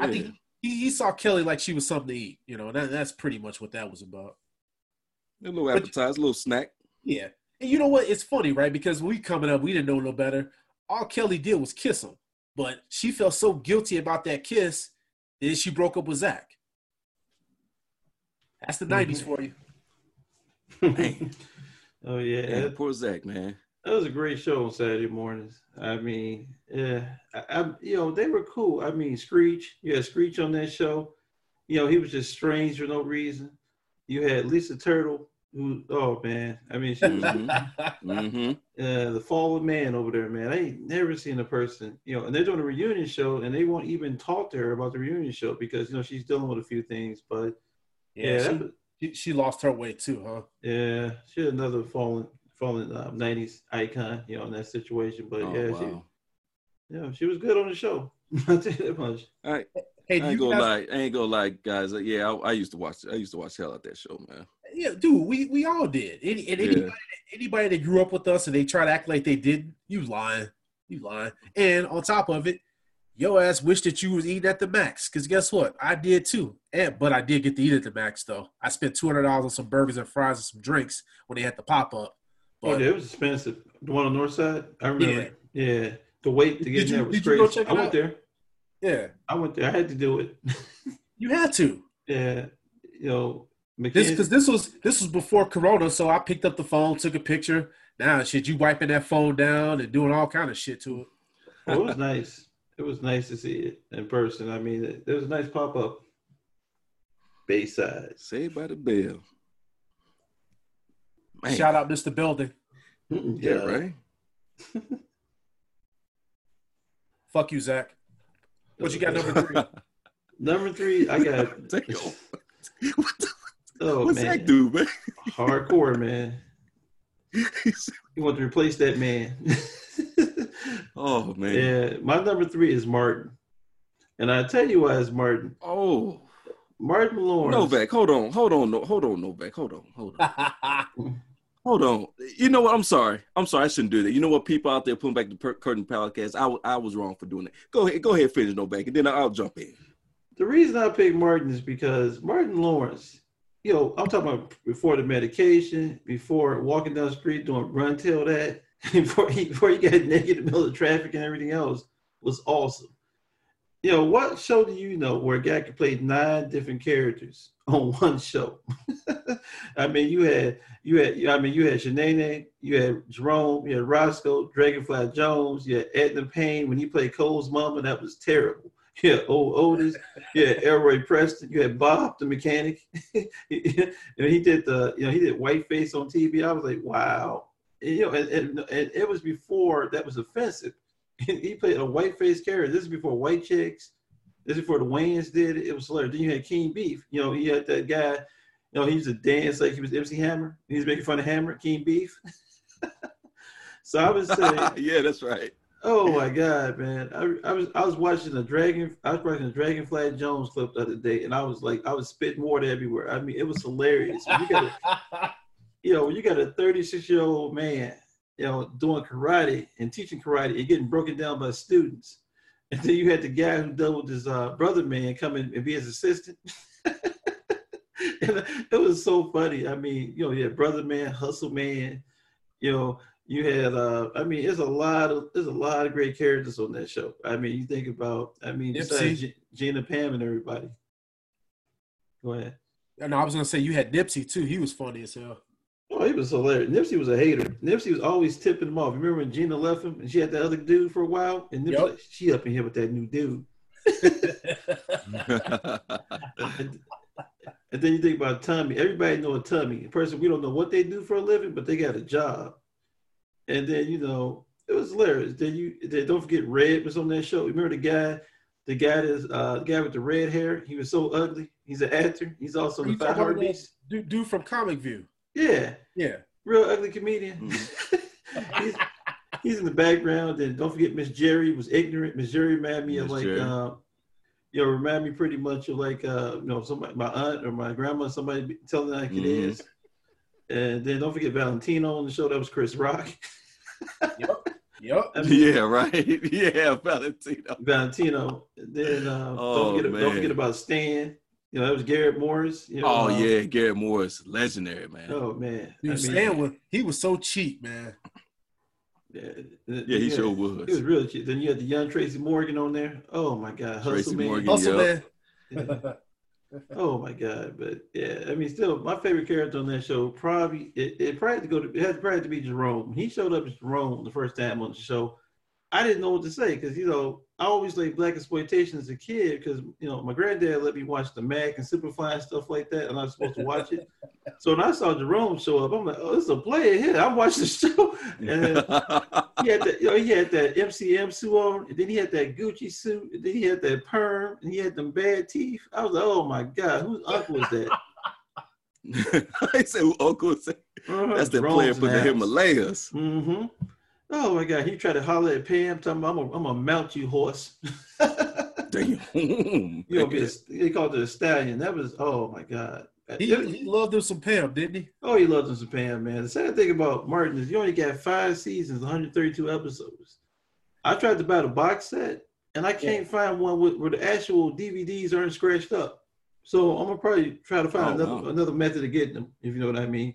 I think he, he saw Kelly like she was something to eat. You know, and that, that's pretty much what that was about. a little But- appetizer, a little snack. Yeah, and you know what? It's funny, right? Because we coming up, we didn't know no better. All Kelly did was kiss him, but she felt so guilty about that kiss that she broke up with Zach. That's the '90s mm-hmm. for you. oh yeah, Yeah, poor Zach, man. That was a great show on Saturday mornings. I mean, yeah, I, I, you know, they were cool. I mean, Screech, you had Screech on that show. You know, he was just strange for no reason. You had Lisa Turtle, who, oh man, I mean, she was Mm-hmm. uh, the fallen man over there, man. I ain't never seen a person, you know, and they're doing a reunion show and they won't even talk to her about the reunion show because, you know, she's dealing with a few things. But Yeah, yeah, she, she lost her way too, huh? yeah, she had another fallen, fallen um, 90s icon, you know, in that situation. But Oh, yeah, wow. she, yeah, she was good on the show. I'll tell you that much. I, Hey, I ain't you gonna guys, lie. I ain't gonna lie, guys. Uh, Yeah, I, I used to watch. I used to watch hell out that show, man. yeah, dude, we we all did. Any, and Yeah. anybody, anybody that grew up with us and they try to act like they didn't, you lying, you lying. And on top of it, your ass wish that you was eating at the max. Cause guess what? I did too. And but I did get to eat at the max though. I spent two hundred dollars on some burgers and fries and some drinks when they had the pop up. Oh, yeah, it was expensive. The one on the north side, I remember. Yeah, the wait to get Did in you- there was did you go crazy. check it I went out? there. yeah, I went there. I had to do it. you had to. yeah, you know, This because this was this was before Corona, so I picked up the phone, took a picture. Now, shit, you wiping that phone down and doing all kind of shit to it. Well, it was nice. It was nice to see it in person. I mean, it, there was a nice pop up. Bayside. Saved by the bell. Man, Shout out, Mr. Building. Mm-mm, yeah, right. Fuck you, Zach. What you got number three? Number three, I got. Damn. What the, Oh what's man, that do, man? hardcore man. You want to replace that man? oh man. yeah, my number three is Martin, and I tell you why it's Martin. Oh, Martin Lawrence. Novak. Hold on. Hold on. No, hold on, Novak. Hold on. Hold on. Hold on. You know what? I'm sorry. I'm sorry. I shouldn't do that. You know what? People out there pulling back the per- curtain podcast. I, w- I was wrong for doing that. Go ahead. Go ahead. Finish Novak, and then I'll jump in. The reason I picked Martin is because Martin Lawrence, you know, I'm talking about before the medication, before walking down the street doing run till that, before he before he got naked in the middle of traffic and everything else was awesome. You know, what show do you know where a guy could play nine different characters on one show? I mean, you had you had I mean you had Shanae, you had Jerome, you had Roscoe, Dragonfly Jones, you had Edna Payne when he played Cole's mama, that was terrible. Yeah, old Otis, yeah, Elroy Preston. You had Bob the mechanic. and he did the, you know, he did Whiteface on TV. I was like, wow. And, you know, and, and, and it was before that was offensive. he played a whiteface character. This is before White Chicks. This is before the Wayans did it. It was hilarious. Then you had King Beef. You know, he had that guy. You know, he used to dance like he was MC Hammer. He was making fun of Hammer, King Beef. so I would say, yeah, that's right. Oh my god, man! I, I was I was watching the Dragon I was watching the Dragonfly Jones clip the other day, and I was like I was spitting water everywhere. I mean, it was hilarious. You got a, you know, you got a 36 year old man, you know, doing karate and teaching karate and getting broken down by students, and then you had the guy who with his uh, brother man come in and be his assistant. and it was so funny. I mean, you know, you had brother man, hustle man, you know you had uh i mean there's a lot of there's a lot of great characters on that show i mean you think about i mean besides G- gina pam and everybody go ahead And I was gonna say you had Nipsey too. He was funny as hell. Oh he was hilarious nipsey was a hater nipsey was always tipping him off remember when gina left him and she had that other dude for a while and nipsey Yup. like, she up in here with that new dude and, and then you think about Tommy. Everybody know a Tommy. A person we don't know what they do for a living, but they got a job. And then you know it was hilarious. Then you then don't forget Red was on that show. Remember the guy, the guy that's uh, the guy with the red hair. He was so ugly. He's an actor. He's also in the Five Heartbeats. Dude, dude from Comic View. Yeah, Yeah. real ugly comedian. he's, he's in the background. And don't forget Miss Jerry was ignorant. Miss Jerry reminded me of like Jerry. uh, you know, remind me pretty much of like uh, you know, somebody my aunt or my grandma, somebody be- telling like it Mhm. is. And then don't forget Valentino on the show. That was Chris Rock. Yep. I mean, yeah, right. Yeah, Valentino. Valentino. And then uh, Oh, don't forget don't forget about Stan. You know, that was Garrett Morris. You know, Oh uh, yeah, Garrett Morris, legendary man. Oh man. Dude, I mean, Stan was he was so cheap, man. Yeah, Yeah, he sure He was was. really cheap. Then you had the young Tracy Morgan on there. Oh my God, Hustle Tracy Man. Morgan. Hustle Yep. man. oh my god! But yeah, I mean, still, my favorite character on that show probably it, it probably had to go to it had probably to be Jerome. He showed up as Jerome the first time on the show. I didn't know what to say because you know I always like black exploitation as a kid because you know my granddad let me watch the Mack and Superfly and stuff like that, and I was supposed to watch it. so when I saw Jerome show up, I'm like, oh, this is a player here. I'm watching the show, and he had that, you know, he had that MCM suit on, and then he had that Gucci suit, and then he had that perm, and he had them bad teeth. I was like, oh my god, whose uncle is that? I said, who uncle is that? Uh-huh, That's the Jerome's player from the house. Himalayas. Mm-hmm. Oh my God, he tried to holler at Pam, talking about, I'm gonna mount you, horse. Damn. you know, be a, they called it a stallion. That was, oh my God. He, he loved him some Pam, didn't he? oh, he loved him some Pam, man. The sad thing about Martin is you only got five seasons, 132 episodes. I tried to buy the box set, and I can't find one with, where the actual DVDs aren't scratched up. So I'm gonna probably try to find Oh, another wow. another method of getting them, if you know what I mean.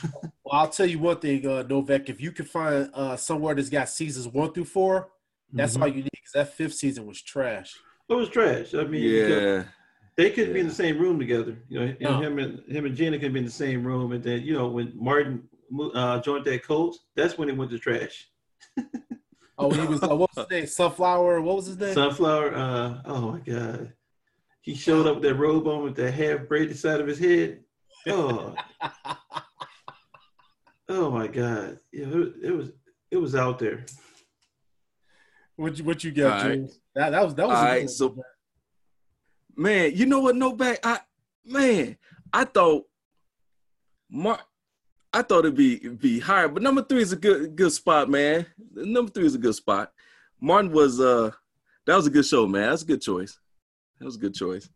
Well, I'll tell you one thing, uh, Novak. If you can find uh, somewhere that's got seasons one through four, that's Mhm. all you need. Because that fifth season was trash. It was trash. I mean, because- Yeah. they couldn't be in the same room together. You know, No. him and him and Gina couldn't be in the same room. And then you know when Martin uh, joined that cult, that's when it went to trash. Oh, he was. Uh, what was his name? Sunflower. What was his name? Sunflower. Uh, oh my God, he showed up with that robe on with that half braided side of his head. Oh, oh my God. Yeah, it, it was it was out there. what you What you got, All right. James? That, that was that was. a All one. so man, you know what? Novak. I man, I thought Mark. I thought it'd be it'd be higher, but number three is a good good spot, man. Number three is a good spot. Martin was uh that was a good show, man. That's a good choice. That was a good choice.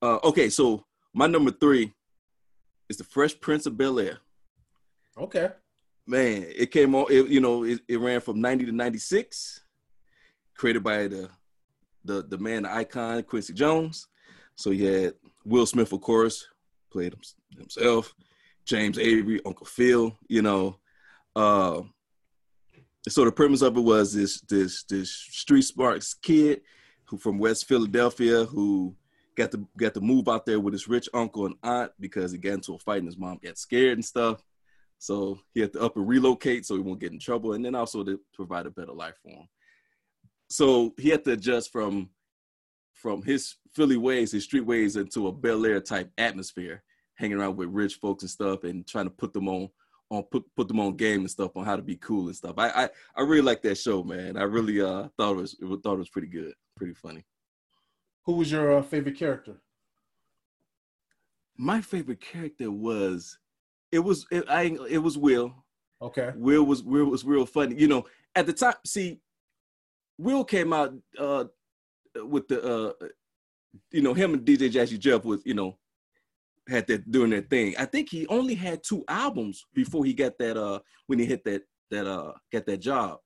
Uh okay, so my number three is the Fresh Prince of Bel Air. Okay. Man, it came on, it, you know, it, it ran from 90 to 96, created by the the the man, the icon, Quincy Jones. So you had Will Smith, of course, played himself, James Avery, Uncle Phil, you know. Uh so the premise of it was this this this street sparks kid who from West Philadelphia who got to got to move out there with his rich uncle and aunt because he got into a fight and his mom got scared and stuff. So he had to up and relocate so he won't get in trouble, and then also to provide a better life for him. So he had to adjust from from his Philly ways, his street ways, into a Bel Air type atmosphere, hanging around with rich folks and stuff, and trying to put them on on put put them on game and stuff on how to be cool and stuff. I I, I really like that show, man. I really uh thought it was thought it was pretty good, pretty funny. Who was your uh, favorite character? My favorite character was it was it, I ain't- it was Will. Okay. Will was Will was real funny. You know, at the time, see, Will came out uh with the uh you know, him and DJ Jazzy Jeff was, you know, had that doing that thing. I think he only had two albums before he got that uh when he hit that that uh got that job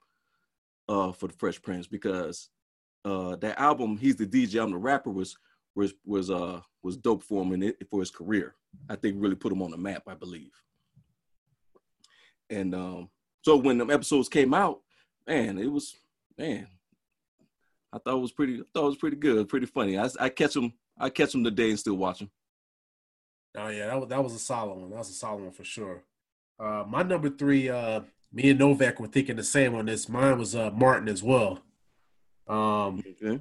uh for the Fresh Prince because uh that album, he's the DJ, I'm the rapper was was was uh was dope for him and it for his career. I think really put him on the map, I believe. And um, so when them episodes came out, man, it was man. I thought it was pretty. I thought it was pretty good, pretty funny. I, I catch them. I catch them today and still watch them. Oh yeah, that was that was a solid one. That was a solid one for sure. Uh, my number three, uh, me and Novak were thinking the same on this. Mine was uh, Martin as well. Um, Okay.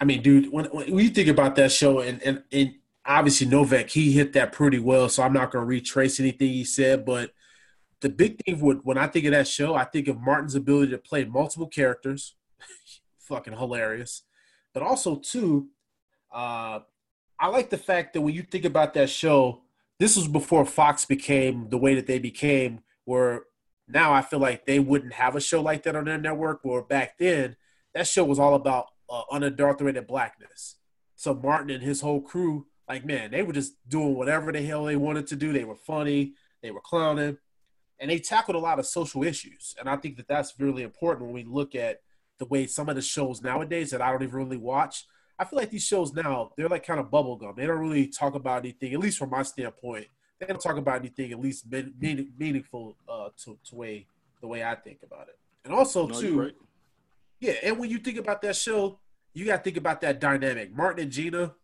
I mean, dude, when, when you think about that show, and, and and obviously Novak, he hit that pretty well. So I'm not going to retrace anything he said, but the big thing with when I think of that show, I think of Martin's ability to play multiple characters, fucking hilarious, but also too, uh, I like the fact that when you think about that show, this was before Fox became the way that they became, where now I feel like they wouldn't have a show like that on their network. Or back then, that show was all about uh, unadulterated blackness. So Martin and his whole crew, like man, they were just doing whatever the hell they wanted to do. They were funny, they were clowning, and they tackled a lot of social issues. And I think that that's really important when we look at the way some of the shows nowadays that I don't even really watch. I feel like these shows now they're like kind of bubblegum. They don't really talk about anything, at least from my standpoint. They don't talk about anything at least mean, meaning, meaningful uh, to to way the way I think about it. And also No, too, right. yeah, and when you think about that show, you got to think about that dynamic. Martin and Gina,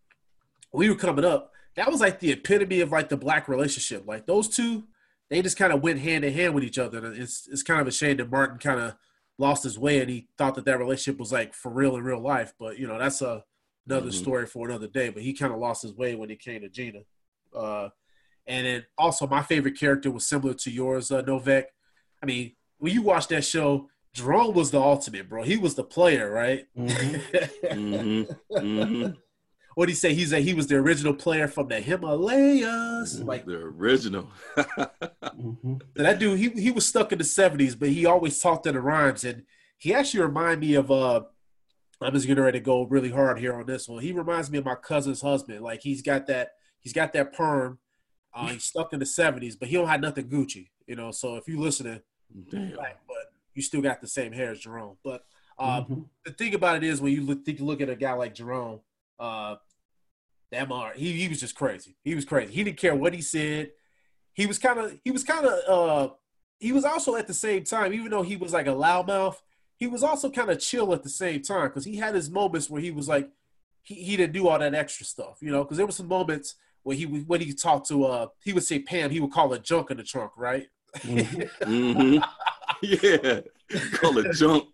we were coming up, that was like the epitome of like the black relationship. Like those two, they just kind of went hand in hand with each other. And it's it's kind of a shame that Martin kind of lost his way and he thought that that relationship was like for real in real life. But you know, that's a another Mhm. story for another day. But he kind of lost his way when it came to Gina. Uh, and then also my favorite character was similar to yours, uh, Novak. I mean, when you watch that show, Jerome was the ultimate, bro. He was the player, right? hmm hmm what did he say? He said he was the original player from the Himalayas. Like the original. hmm So that dude, he he was stuck in the seventies, but he always talked in the rhymes, and he actually remind me of uh. I'm just getting ready to go really hard here on this one. He reminds me of my cousin's husband. Like he's got that, he's got that perm. Uh, he's stuck in the '70s, but he don't have nothing Gucci, you know. So if you listening, Damn. black, but you still got the same hair as Jerome. But uh, Mhm. the thing about it is, when you look, think, look at a guy like Jerome, uh, that Mar, he he was just crazy. He was crazy. He didn't care what he said. He was kind of he was kind of uh, he was also at the same time, even though he was like a loudmouth, he was also kind of chill at the same time because he had his moments where he was like he, he didn't do all that extra stuff, you know. Because there were some moments where he would when he talked to uh he would say Pam, he would call her junk in the trunk, right? Hmm Yeah. Call it junk.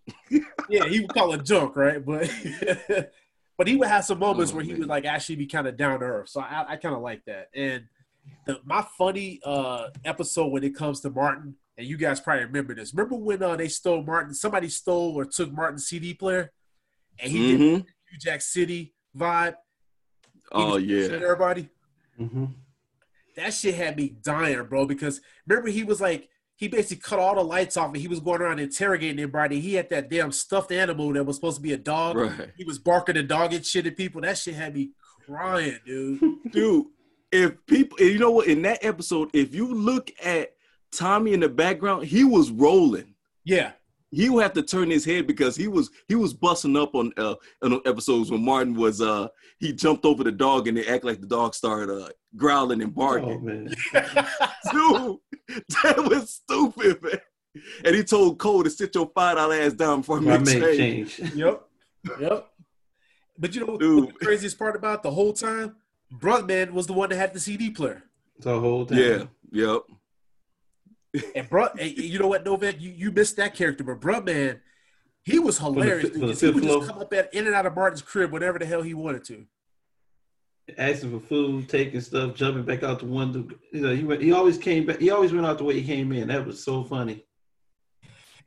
yeah, he would call it junk, right? But but he would have some moments Oh, where he man. would like actually be kind of down to earth. So I, I kind of like that. And the, my funny uh episode when it comes to Martin, and you guys probably remember this. Remember when uh, they stole Martin? Somebody stole or took Martin's CD player, and he did hmm the New Jack City vibe. He Oh yeah. shooting everybody. hmm That shit had me dying, bro. Because remember, he was like, he basically cut all the lights off and he was going around interrogating everybody. He had that damn stuffed animal that was supposed to be a dog. Right. He was barking the dog and shit at people. That shit had me crying, dude. Dude, if people you know what, in that episode, if you look at Tommy in the background, he was rolling. Yeah. He would have to turn his head because he was he was busting up on uh on episodes when Martin was uh he jumped over the dog and they act like the dog started uh growling and Oh barking. man. Dude, that was stupid, man. And he told Cole to sit your five dollar ass down before I I make change. change. yep. Yep. But you know what the craziest part about the whole time? Bruh-Man was the one that had the CD player. The whole time. Yeah, yep. And bro, and you know what, Novak, you, you missed that character, but bro, man, he was hilarious. fi- for the because he would fifth just come up at, in and out of Martin's crib whenever the hell he wanted to. Asking for food, taking stuff, jumping back out the window. You know, he went. He always came back. He always went out the way he came in. That was so funny.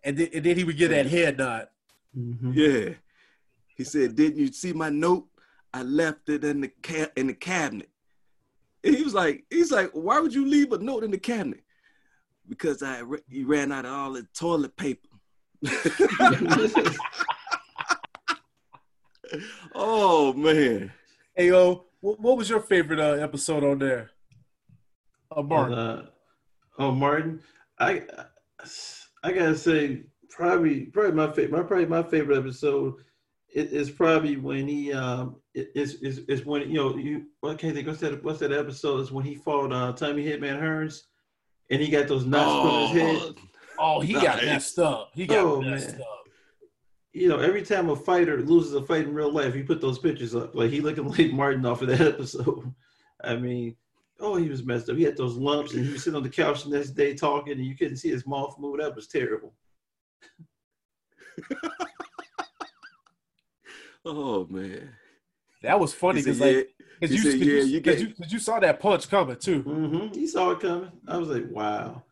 And then, and then he would get that head nod. Mhm. Yeah. He said, Didn't you see my note? I left it in the ca- in the cabinet. And he was like, he's like, why would you leave a note in the cabinet? Because I ra- ran out of all the toilet paper. oh man. Hey, yo, what, what was your favorite uh, episode on there? Uh, Martin. Uh, oh, Martin. I I gotta say, probably probably my favorite. My probably my favorite episode is, is probably when he um it- is is is when you know you I can't think what's that what's that episode is when he fought uh Tommy Hitman Hearns and he got those knots put in his head. oh, oh he got messed up. He got Oh, messed man. up. You know, every time a fighter loses a fight in real life, he put those pictures up. Like he looking like Martin off of that episode. I mean, oh, he was messed up. He had those lumps, and he was sitting on the couch the next day talking, and you couldn't see his mouth move. That was terrible. Oh man. That was funny because like, yeah, cause he you, said, cause yeah, you cause get- you, 'cause you saw that punch coming too. Mm-hmm. He saw it coming. I was like, wow.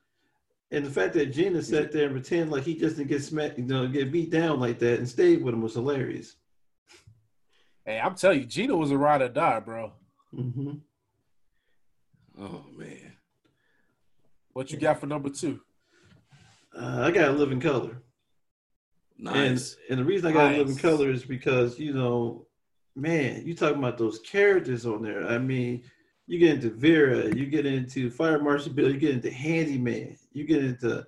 And the fact that Gina sat there and pretended like he just didn't get smacked, you know, get beat down like that and stayed with him was hilarious. Hey, I'm telling you, Gina was a ride or die, bro. Mm-hmm. oh man. What you got for number two? Uh, I got In Living Color. Nice. And and the reason I got In Living Color is because you know, man, you talking about those characters on there. I mean, you get into Vera, you get into Fire Marshal Bill, you get into Handyman, you get into,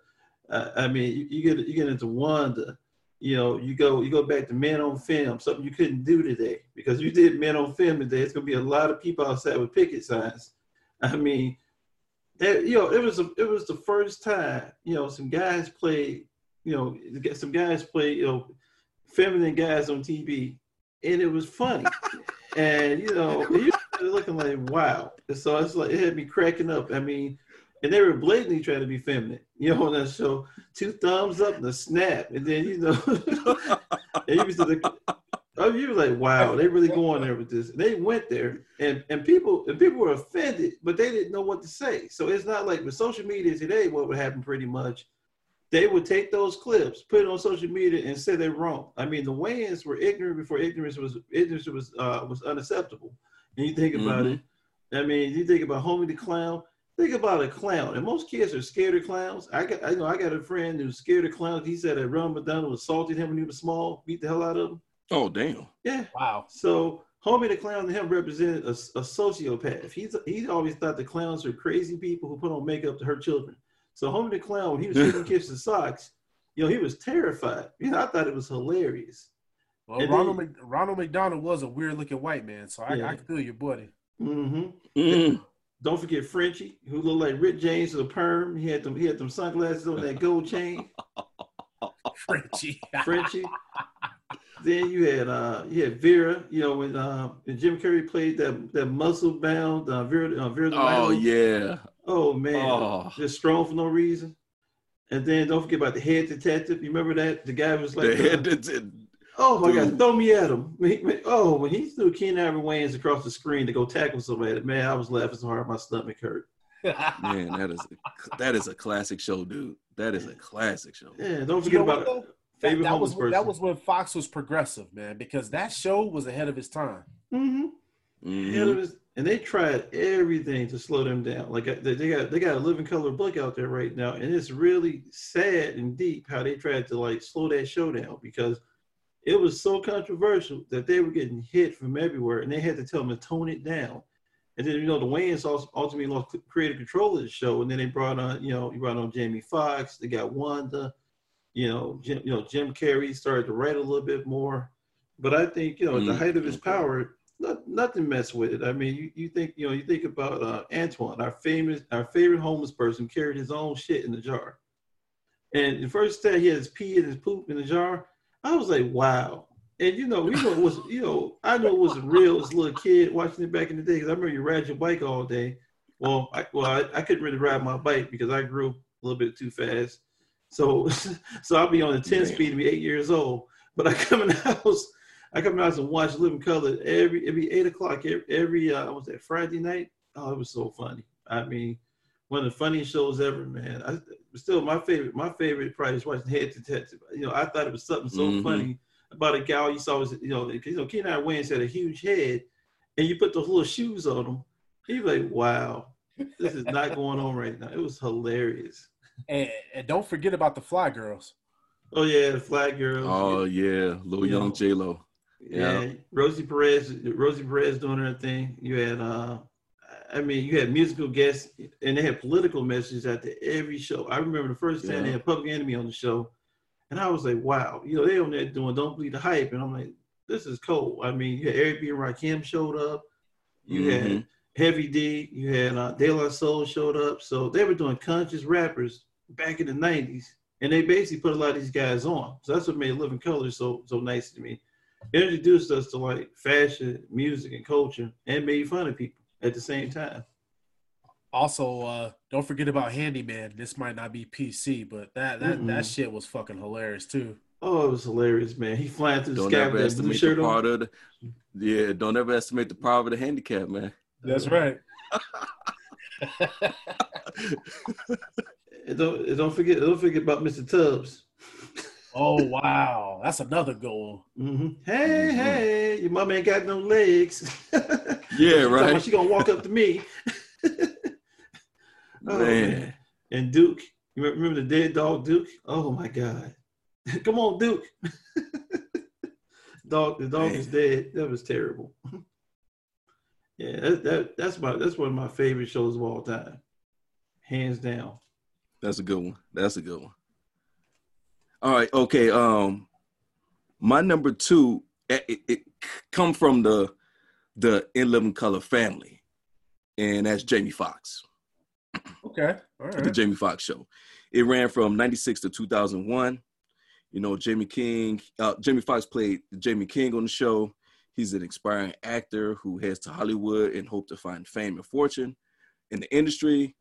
uh, I mean, you, you get you get into Wanda. You know, you go you go back to Men on Film, something you couldn't do today because you did Men on Film today. It's gonna be a lot of people outside with picket signs. I mean, that, you know, it was a, it was the first time you know some guys played you know, some guys play, you know, feminine guys on TV, and it was funny. and you know, you looking like wow. And so it's like it had me cracking up. I mean, and they were blatantly trying to be feminine, you know, on that show. Two thumbs up and a snap, and then you know, and you was the, oh, you were like, wow, they really going there with this. And they went there, and and people and people were offended, but they didn't know what to say. So it's not like with social media today, what would happen pretty much. They would take those clips, put it on social media, and say they're wrong. I mean, the Wayans were ignorant before ignorance was ignorance was uh, was unacceptable. And you think about Mhm. it. I mean, you think about Homie the Clown. Think about a clown, and most kids are scared of clowns. I got, I know, I got a friend who's scared of clowns. He said that Ron McDonald assaulted him when he was small, beat the hell out of him. Oh damn. Yeah. Wow. So Homie the Clown to him represented a, a sociopath. He's he always thought the clowns were crazy people who put on makeup to hurt children. So Homie the Clown, when he was hitting kids in socks, you know, he was terrified. You know, I thought it was hilarious. Well, And Ronald, then- Mc, Ronald McDonald was a weird looking white man, so I, Yeah. I can feel your buddy. Mm-hmm. Mm. Don't forget Frenchie, who looked like Rick James with a perm. He had them, he had them sunglasses on that gold chain. Frenchie. Frenchie. then you had uh you had Vera, you know, when uh when Jim Carrey played that that muscle bound uh Vera uh, Vera the Oh Milo. yeah. Oh man, Oh. just strong for no reason. And then don't forget about the head detective. You remember that the guy was like, the uh, head that oh my god, throw me at him. When he- when- oh, when he threw Keenen Ivory Wayans across the screen to go tackle somebody, man, I was laughing so hard my stomach hurt. man, that is a, that is a classic show, dude. That is a classic show. Yeah, don't You forget know what, about? That, favorite that was person. that was when Fox was progressive, man, because that show was ahead of its time. hmm Mhm. Was- and they tried everything to slow them down. Like uh, they they got they got a living color book out there right now, and it's really sad and deep how they tried to like slow that show down because it was so controversial that they were getting hit from everywhere, and they had to tell them to tone it down. And then you know the Wayans also ultimately lost creative control of the show, and then they brought on you know you brought on Jamie Foxx, they got Wanda, you know Jim you know Jim Carrey started to write a little bit more, but I think you know at the Mm, height of his power, not, nothing messed with it. I mean, you, you think you know you think about uh, Antoine, our famous our favorite homeless person carried his own shit in the jar, and the first time he had his pee and his poop in the jar, I was like, wow. And you know, we know it was you know I know it wasn't real as a little kid watching it back in the day because I remember you ride your bike all day. Well, I, well, I, I couldn't really ride my bike because I grew a little bit too fast. So, so I'll be on the 10 Damn. speed and be eight years old. But I come in the house, I come in the and watch Living Color every every eight o'clock every, every uh, was that Friday night? Oh, it was so funny. I mean, one of the funniest shows ever, man. I still my favorite. My favorite probably is watching Head Detective. You know, I thought it was something so Mhm. funny about a guy you saw was you know you know Keenen Wayans had a huge head, and you put those little shoes on him. He's like, wow, this is not going on right now. It was hilarious. And, and don't forget about the Fly Girls. Oh yeah, the Fly Girls. Oh yeah, little You young know. J Lo. Yeah. Rosie Perez, Rosie Perez doing her thing. You had, uh, I mean, you had musical guests, and they had political messages after every show. I remember the first time they had Public Enemy on the show, and I was like, wow, you know, they on there doing "Don't Believe the Hype," and I'm like, this is cool. I mean, you had Eric B. and Rakim showed up. You had Mhm. Heavy D. You had uh, De La Soul showed up. So they were doing conscious rappers back in the '90s, and they basically put a lot of these guys on. So that's what made Living Color so so nice to me. It introduced us to like fashion, music, and culture, and made fun of people at the same time. Also, uh, don't forget about Handyman. This might not be PC, but that that, Mm-mm. that shit was fucking hilarious too. Oh, it was hilarious, man. He flying through the Don't sky ever with that blue estimate the shirt on. of the. Yeah, don't ever estimate the power of the handicap, man. That's right. Don't, don't forget, don't forget about Mr. Tubbs. Oh wow, that's another goal. hmm Hey, Mhm. hey, your mama ain't got no legs. Yeah, She right. She gonna walk up to me. Oh, Man. And Duke, you remember remember the dead dog Duke? Oh my God! Come on, Duke. dog, the dog is dead. That was terrible. yeah, that, that that's my that's one of my favorite shows of all time, hands down. That's a good one. That's a good one. All right. Okay. Um, my number two, it, it, it come from the the In Living Color family, and that's Jamie Foxx. Okay, all the. Jamie Foxx show. It ran from 96 to 2001. You know, Jamie King, uh, Jamie Foxx played Jamie King on the show. He's an aspiring actor who heads to Hollywood and hope to find fame and fortune in the industry.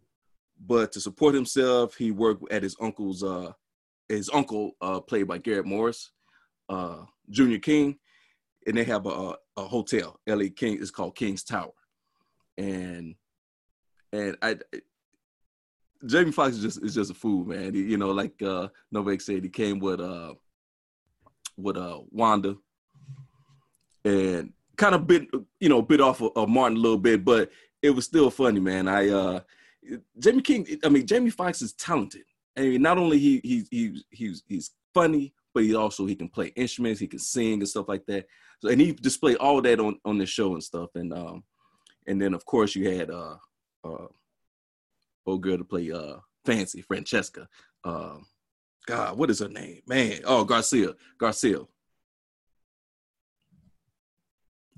But to support himself, he worked at his uncle's uh, his uncle, uh, played by Garrett Morris, uh, Junior King, and they have a, a hotel. LA King is called King's Tower, and and I. Jamie Foxx is just is just a fool, man. He, you know, like uh Novak said, he came with uh with uh Wanda and kind of bit you know bit off of, of Martin a little bit, but it was still funny, man. I uh Jamie King, I mean Jamie Foxx is talented. I mean, not only he he he he's he's funny, but he also he can play instruments, he can sing and stuff like that. So and he displayed all that on on the show and stuff. And um and then of course you had uh uh old girl to play uh Fancy Francesca. Um God, what is her name? Man, oh Garcia, Garcia.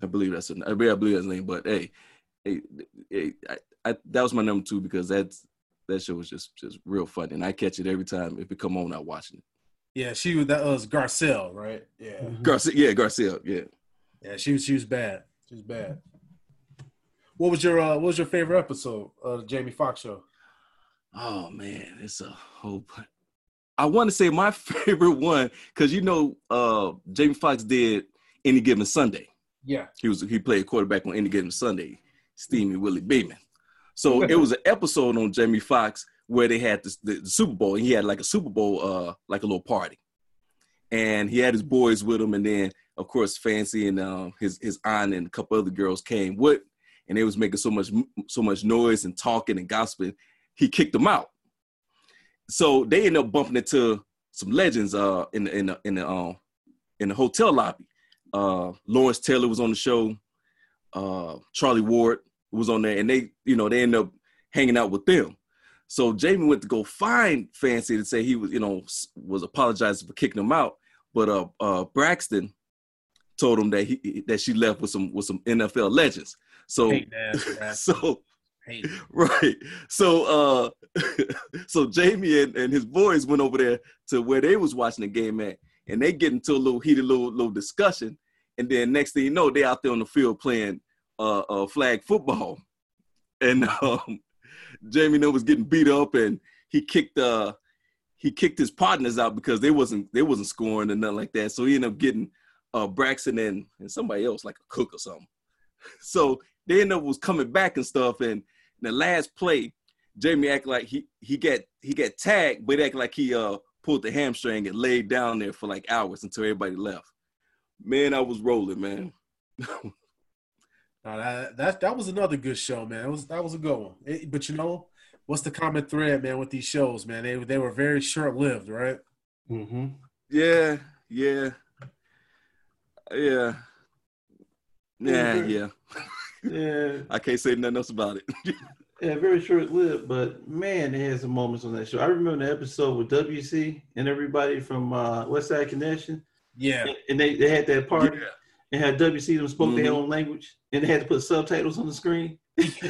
I believe that's a, I believe that's name. But hey, hey, hey I, I, that was my number two because that's that show was just just real funny, and I catch it every time if it come on. I'm watching it. Yeah, she was that was Garcelle, right? Yeah, Mm-hmm. Garcia, yeah, Garcia, yeah. yeah, she was she was bad. She was bad. What was your uh, what was your favorite episode of the Jamie Foxx show? Oh man, it's a whole. bu- I want to say my favorite one because you know uh Jamie Foxx did any given Sunday. Yeah, He was he played quarterback on any given Sunday, Steamy Willie Beamen. So it was an episode on Jamie Foxx where they had this, the, the Super Bowl and he had like a Super Bowl uh like a little party. And he had his boys with him, and then of course Fancy and uh, his his aunt and a couple other girls came with, and they was making so much so much noise and talking and gossiping. He kicked them out. So they ended up bumping into some legends uh in the in the in the um in the hotel lobby. Uh Lawrence Taylor was on the show. Uh Charlie Ward was on there, and they you know they end up hanging out with them. So Jamie went to go find Fancy to say he was you know was apologizing for kicking him out, but uh uh Braxton told him that he that she left with some with some NFL legends. So that. So right. So uh so Jamie and, and his boys went over there to where they was watching the game at, and they get into a little heated little little discussion. And then next thing you know, they out there on the field playing uh, uh flag football. And um Jamie then was getting beat up and he kicked uh he kicked his partners out because they wasn't they wasn't scoring and nothing like that. So he ended up getting uh Braxton and, and somebody else like a cook or something. So they ended up was coming back and stuff. And the last play, Jamie acted like he he got he got tagged, but acted like he uh pulled the hamstring and laid down there for like hours until everybody left. Man, I was rolling, man. Now that, that that was another good show, man. It was that was a good one. It- but you know, what's the common thread, man, with these shows, man? They they were very short lived, right? Mm-hmm. Yeah, yeah, yeah, yeah, yeah. Yeah, I can't say nothing else about it. yeah, very short lived, but man, they had some moments on that show. I remember the episode with WC and everybody from uh, West Side Connection, Yeah. and they, they had that party Yeah. And had WC them spoke their Mhm. own language, and they had to put subtitles on the screen.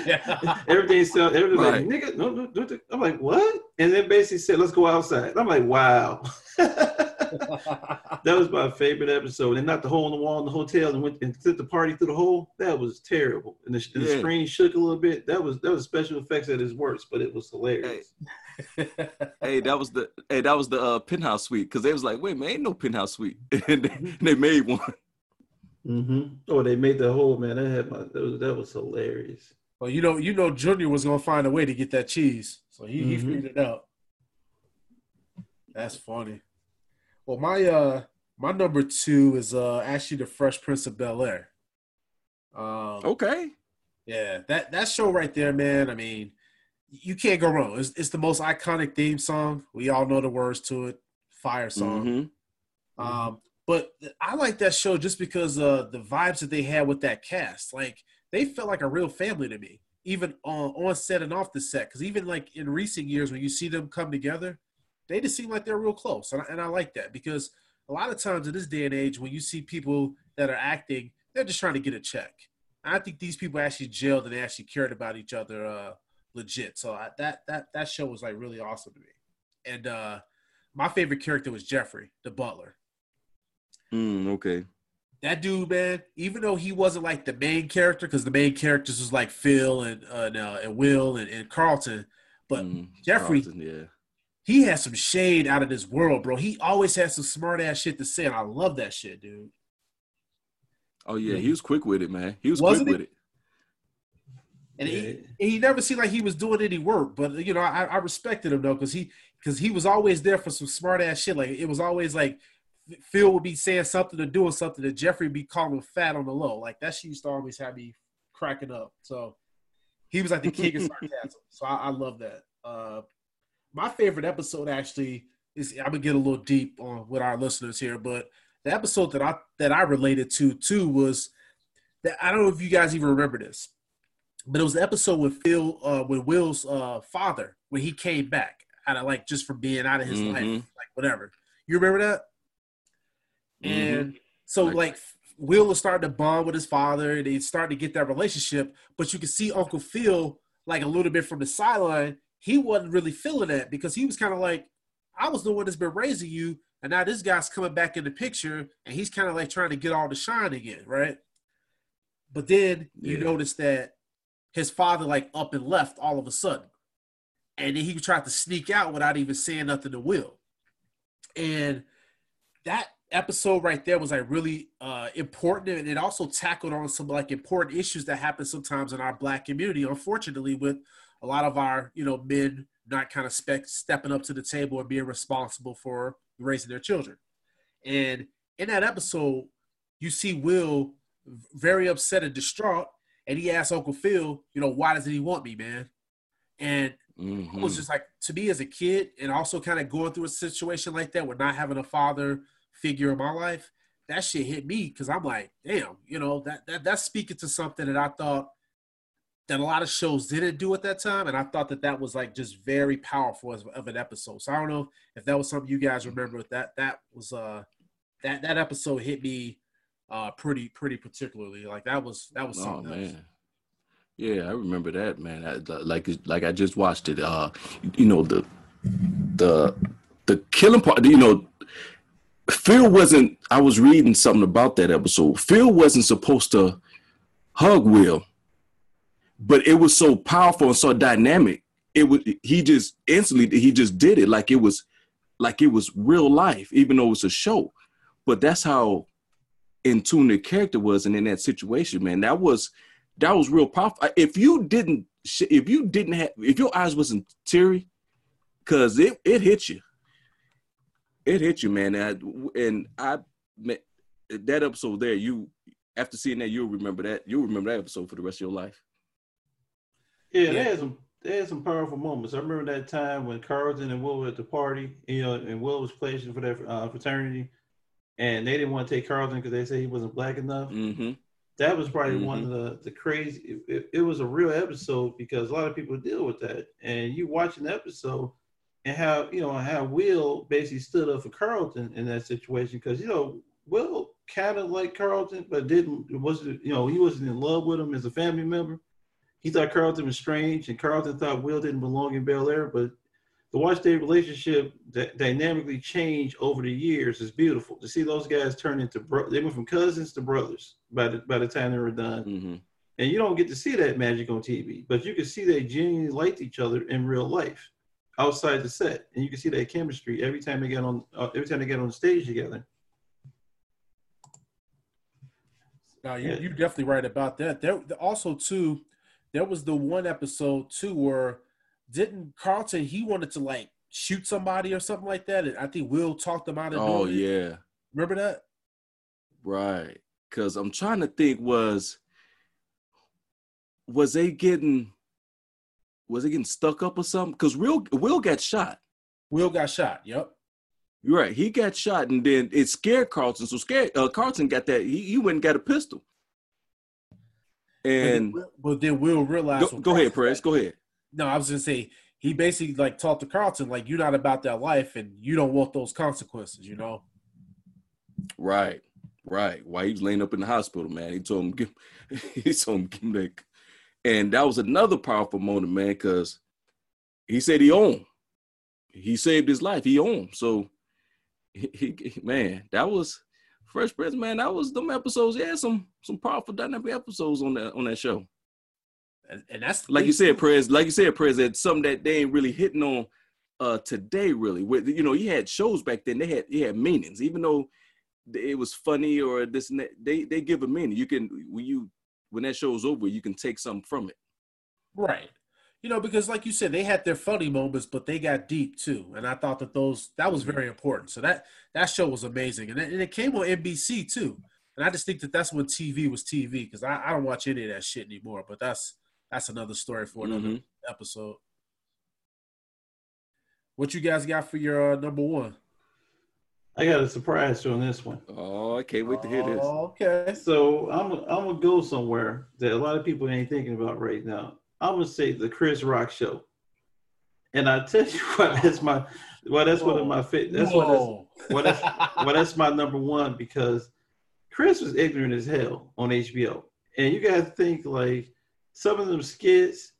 yeah. Everything sound everything Right. like nigga, no, no, no, no." I'm like, what? And then basically said, let's go outside. I'm like, wow. that was my favorite episode. And not the hole in the wall in the hotel and went and took the party through the hole. That was terrible. And the, and the screen shook a little bit. That was that was special effects at its worst, but it was hilarious. hey, that was the hey, that was the uh, penthouse suite because they was like, wait, man, ain't no penthouse suite, and they, they made one. Hmm Oh, they made the whole man. That had my that was that was hilarious. well, you know, you know, Junior was gonna find a way to get that cheese, so he, he Mhm. figured it out. That's funny. Well, my uh my number two is uh actually the Fresh Prince of Bel Air. Um, Okay, Yeah, that that show right there, man. I mean, you can't go wrong. It's, it's the most iconic theme song. We all know the words to it. Fire song. Mhm. Um, but I like that show just because uh the vibes that they had with that cast. Like they felt like a real family to me, even on on set and off the set. Because even like in recent years, when you see them come together, they just seem like they're real close, and I, and I like that because a lot of times in this day and age, when you see people that are acting, they're just trying to get a check. I think these people actually gelled and they actually cared about each other uh, legit. So I, that that that show was like really awesome to me. And uh, my favorite character was Geoffrey, the butler. Mm, okay. that dude, man, even though he wasn't like the main character, because the main characters was like Phil and uh, and, uh, and Will and, and Carlton, but Mm, Geoffrey, Carlton, yeah. he has some shade out of this world, bro. He always has some smart ass shit to say, and I love that shit, dude. Oh yeah, he was quick with it, man. He was Wasn't quick he? with it. And Yeah. he, he never seemed like he was doing any work, but you know, I, I respected him though, because he because he was always there for some smart ass shit. Like it was always like Phil would be saying something or doing something that Geoffrey would be calling fat on the low. Like that shit used to always have me cracking up. So he was like the king of sarcasm. So I, I love that. Uh, my favorite episode actually is I'm gonna get a little deep on with our listeners here, but the episode that I that I related to too was that I don't know if you guys even remember this, but it was the episode with Phil uh, with Will's uh, father when he came back out of like just from being out of his life, Mhm. like whatever. You remember that? Mm-hmm. And so Like- like Will was starting to bond with his father, and they started to get that relationship. But you can see Uncle Phil like a little bit from the sideline. He wasn't really feeling that because he was kind of like, I was the one that's been raising you, and now this guy's coming back in the picture, and he's kind of like trying to get all the shine again, right? But then you Yeah. notice that his father like up and left all of a sudden, and then he tried to sneak out without even saying nothing to Will, and that episode right there was like really uh important and it also tackled on some like important issues that happen sometimes in our black community unfortunately with a lot of our you know men not kind of spec- stepping up to the table and being responsible for raising their children and in that episode you see will very upset and distraught and he asks uncle phil you know why doesn't he want me man and Mhm. I was just like to me as a kid and also kind of going through a situation like that with not having a father figure in my life that shit hit me because i'm like damn you know that, that that's speaking to something that i thought that a lot of shows didn't do at that time and i thought that that was like just very powerful as, of an episode so i don't know if that was something you guys remember that that was uh that that episode hit me uh pretty pretty particularly like that was that was Oh something else. man. Yeah, I remember that, man. I, like like I just watched it. Uh, you know the the the killing part. You know, Phil wasn't. I was reading something about that episode. Phil wasn't supposed to hug Will, but it was so powerful and so dynamic. It was he just instantly he just did it like it was like it was real life, even though it was a show. But that's how in tune the character was, and in that situation, man, that was that was real powerful. If you didn't, if you didn't have, if your eyes wasn't teary, cause it it hit you, it hit you, man. And I, and I met that episode there. You after seeing that, you'll remember that. You'll remember that episode for the rest of your life. Yeah, Yeah. they had some they had some powerful moments. I remember that time when Carlton and Will were at the party, you know, and Will was pledging for that uh, fraternity, and they didn't want to take Carlton because they said he wasn't black enough. Mm-hmm. That was probably one of the the crazy. It, it, it was a real episode because a lot of people deal with that, and you watch an episode and how you know how Will basically stood up for Carlton in that situation because you know Will kind of liked Carlton, but didn't wasn't you know he wasn't in love with him as a family member. He thought Carlton was strange, and Carlton thought Will didn't belong in Bel Air. But the watch their relationship d- dynamically change over the years is beautiful. To see those guys turn into bro- they went from cousins to brothers by the by the time they were done. Mm-hmm. And you don't get to see that magic on TV, but you can see they genuinely liked each other in real life, outside the set, and you can see that chemistry every time they get on uh, every time they get on the stage together. Now you Yeah. you're definitely right about that. There also too, there was the one episode too where didn't Carlton he wanted to like shoot somebody or something like that, and I think Will talked him out of Oh doing it. yeah, Remember that? right. Cause I'm trying to think was was they getting was they getting stuck up or something? Cause Will Will got shot. Will got shot. Yep. You're right. He got shot, and then it scared Carlton. So scared uh, Carlton got that. He, he went and got a pistol. But then And Will- but then Will realized. go, go ahead, Prez. Go ahead. No, I was gonna say he basically like talked to Carlton like you're not about that life and you don't want those consequences. You know. Right, right. While he was laying up in the hospital, man, he told him, give, he told him, give him that. And that was another powerful moment, man, because he said he owned. He saved his life. He owned. So, he, he, man, that was Fresh Prince, man, that was them episodes. Yeah, some some powerful dynamic episodes on that on that show. And, and that's Like you said, Prez, like you said, Prez, that something that they ain't really hitting on uh today, really. With you know, you had shows back then, they had they had meanings, even though it was funny or this and that, they they give a meaning. You can when you when that show's over, you can take something from it. Right. You know, because like you said, they had their funny moments, but they got deep too. And I thought that those that was very important. So that that show was amazing, and it, and it came on NBC too. And I just think that that's when TV was TV because I, I don't watch any of that shit anymore. But that's that's another story for another Mhm. episode. What you guys got for your uh, number one? I got a surprise on this one. Oh, I can't wait to hear this. Okay. So I'm I'm gonna go somewhere that a lot of people ain't thinking about right now. I'm gonna say the Chris Rock show, and I tell you what, that's my well, that's one of my fit. That's what that's, well, that's well, that's my number one because Chris was ignorant as hell on HBO, and you got to think like some of them skits.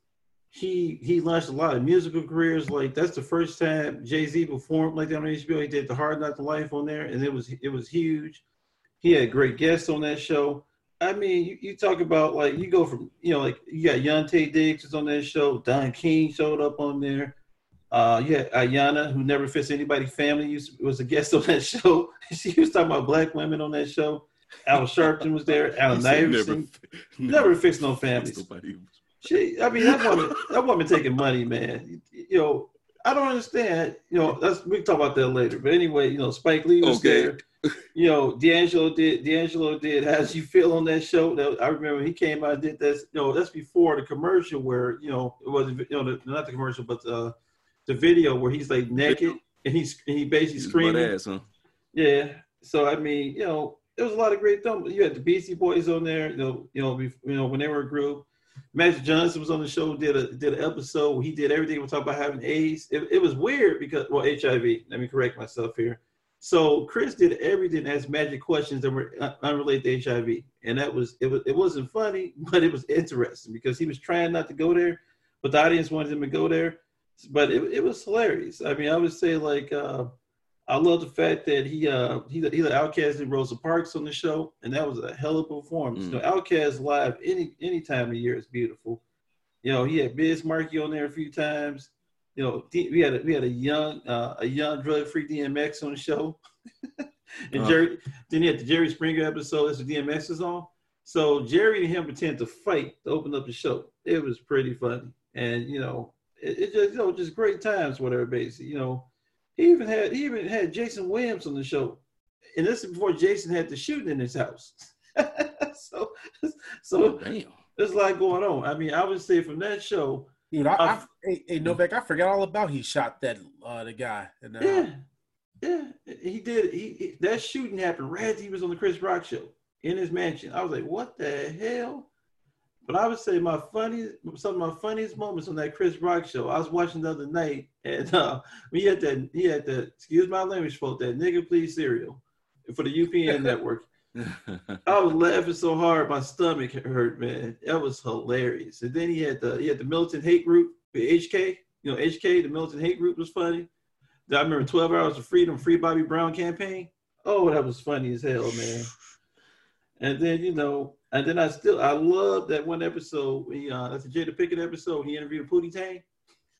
He he launched a lot of musical careers. Like that's the first time Jay Z performed like that on HBO. He did the Hard Knock Life on there, and it was it was huge. He had great guests on that show. I mean, you, you talk about like you go from you know like you got Yante Diggs was on that show. Don King showed up on there. Uh, you had Iyanla, who never fits anybody's family, was a guest on that show. she was talking about black women on that show. Al Sharpton was there. Allen Iverson never, fixed no families. Nobody- She, I mean, that woman, that woman taking money, man. You, you know, I don't understand. You know, that's we can talk about that later. But anyway, you know, Spike Lee was Okay. there. You know, D'Angelo did. D'Angelo did. How's you feel on that show? That, I remember he came out and did this. You know, that's before the commercial where you know it wasn't. You know, the, not the commercial, but uh, the video where he's like naked and he's and he basically butt screaming. ass, huh? Yeah. So I mean, you know, there was a lot of great films. You had the Beastie Boys on there. You know, you know, you know when they were a group. Magic Johnson was on the show. Did a did an episode. Where he did everything. We talk about having AIDS. It, it was weird because well, HIV. Let me correct myself here. So Chris did everything as magic questions that were un- unrelated to HIV, and that was it. Was it wasn't funny, but it was interesting because he was trying not to go there, but the audience wanted him to go there. But it, it was hilarious. I mean, I would say like. Uh, I love the fact that he uh he he let Outkast and Rosa Parks on the show, and that was a hell of a performance. Mm. You know, Outkast live any any time of year is beautiful. You know, he had Biz Markie on there a few times. You know, we had a, we had a young uh, a young drug free DMX on the show, and Uh. Jerry. Then he had the Jerry Springer episode. That's what DMX was on. So Jerry and him pretend to fight to open up the show. It was pretty funny, and you know, it, it just you know just great times with everybody. You know. He even had he even had Jayson Williams on the show, and this is before Jason had the shooting in his house. so, so Damn. there's a lot going on. I mean, I would say from that show, Dude, I, I, Uh, hey, hey, Novak, I forgot all about he shot that uh, the guy. And, uh, yeah, yeah, he did. He, he- that shooting happened right as he was on the Chris Rock show in his mansion. I was like, what the hell? But I would say my funniest, some of my funniest moments on that Chris Rock show. I was watching the other night, and uh, he had that, he had that. Excuse my language, folks. That nigga please cereal for the UPN network. I was laughing so hard, my stomach hurt, man. That was hilarious. And then he had the he had the militant hate group, the HK. You know, HK, the militant hate group was funny. I remember 12 Hours of Freedom, Free Bobby Brown campaign. Oh, that was funny as hell, man. And then you know, and then I still I love that one episode. He uh, that's the Jada Pinkett episode. He interviewed Pootie Tang,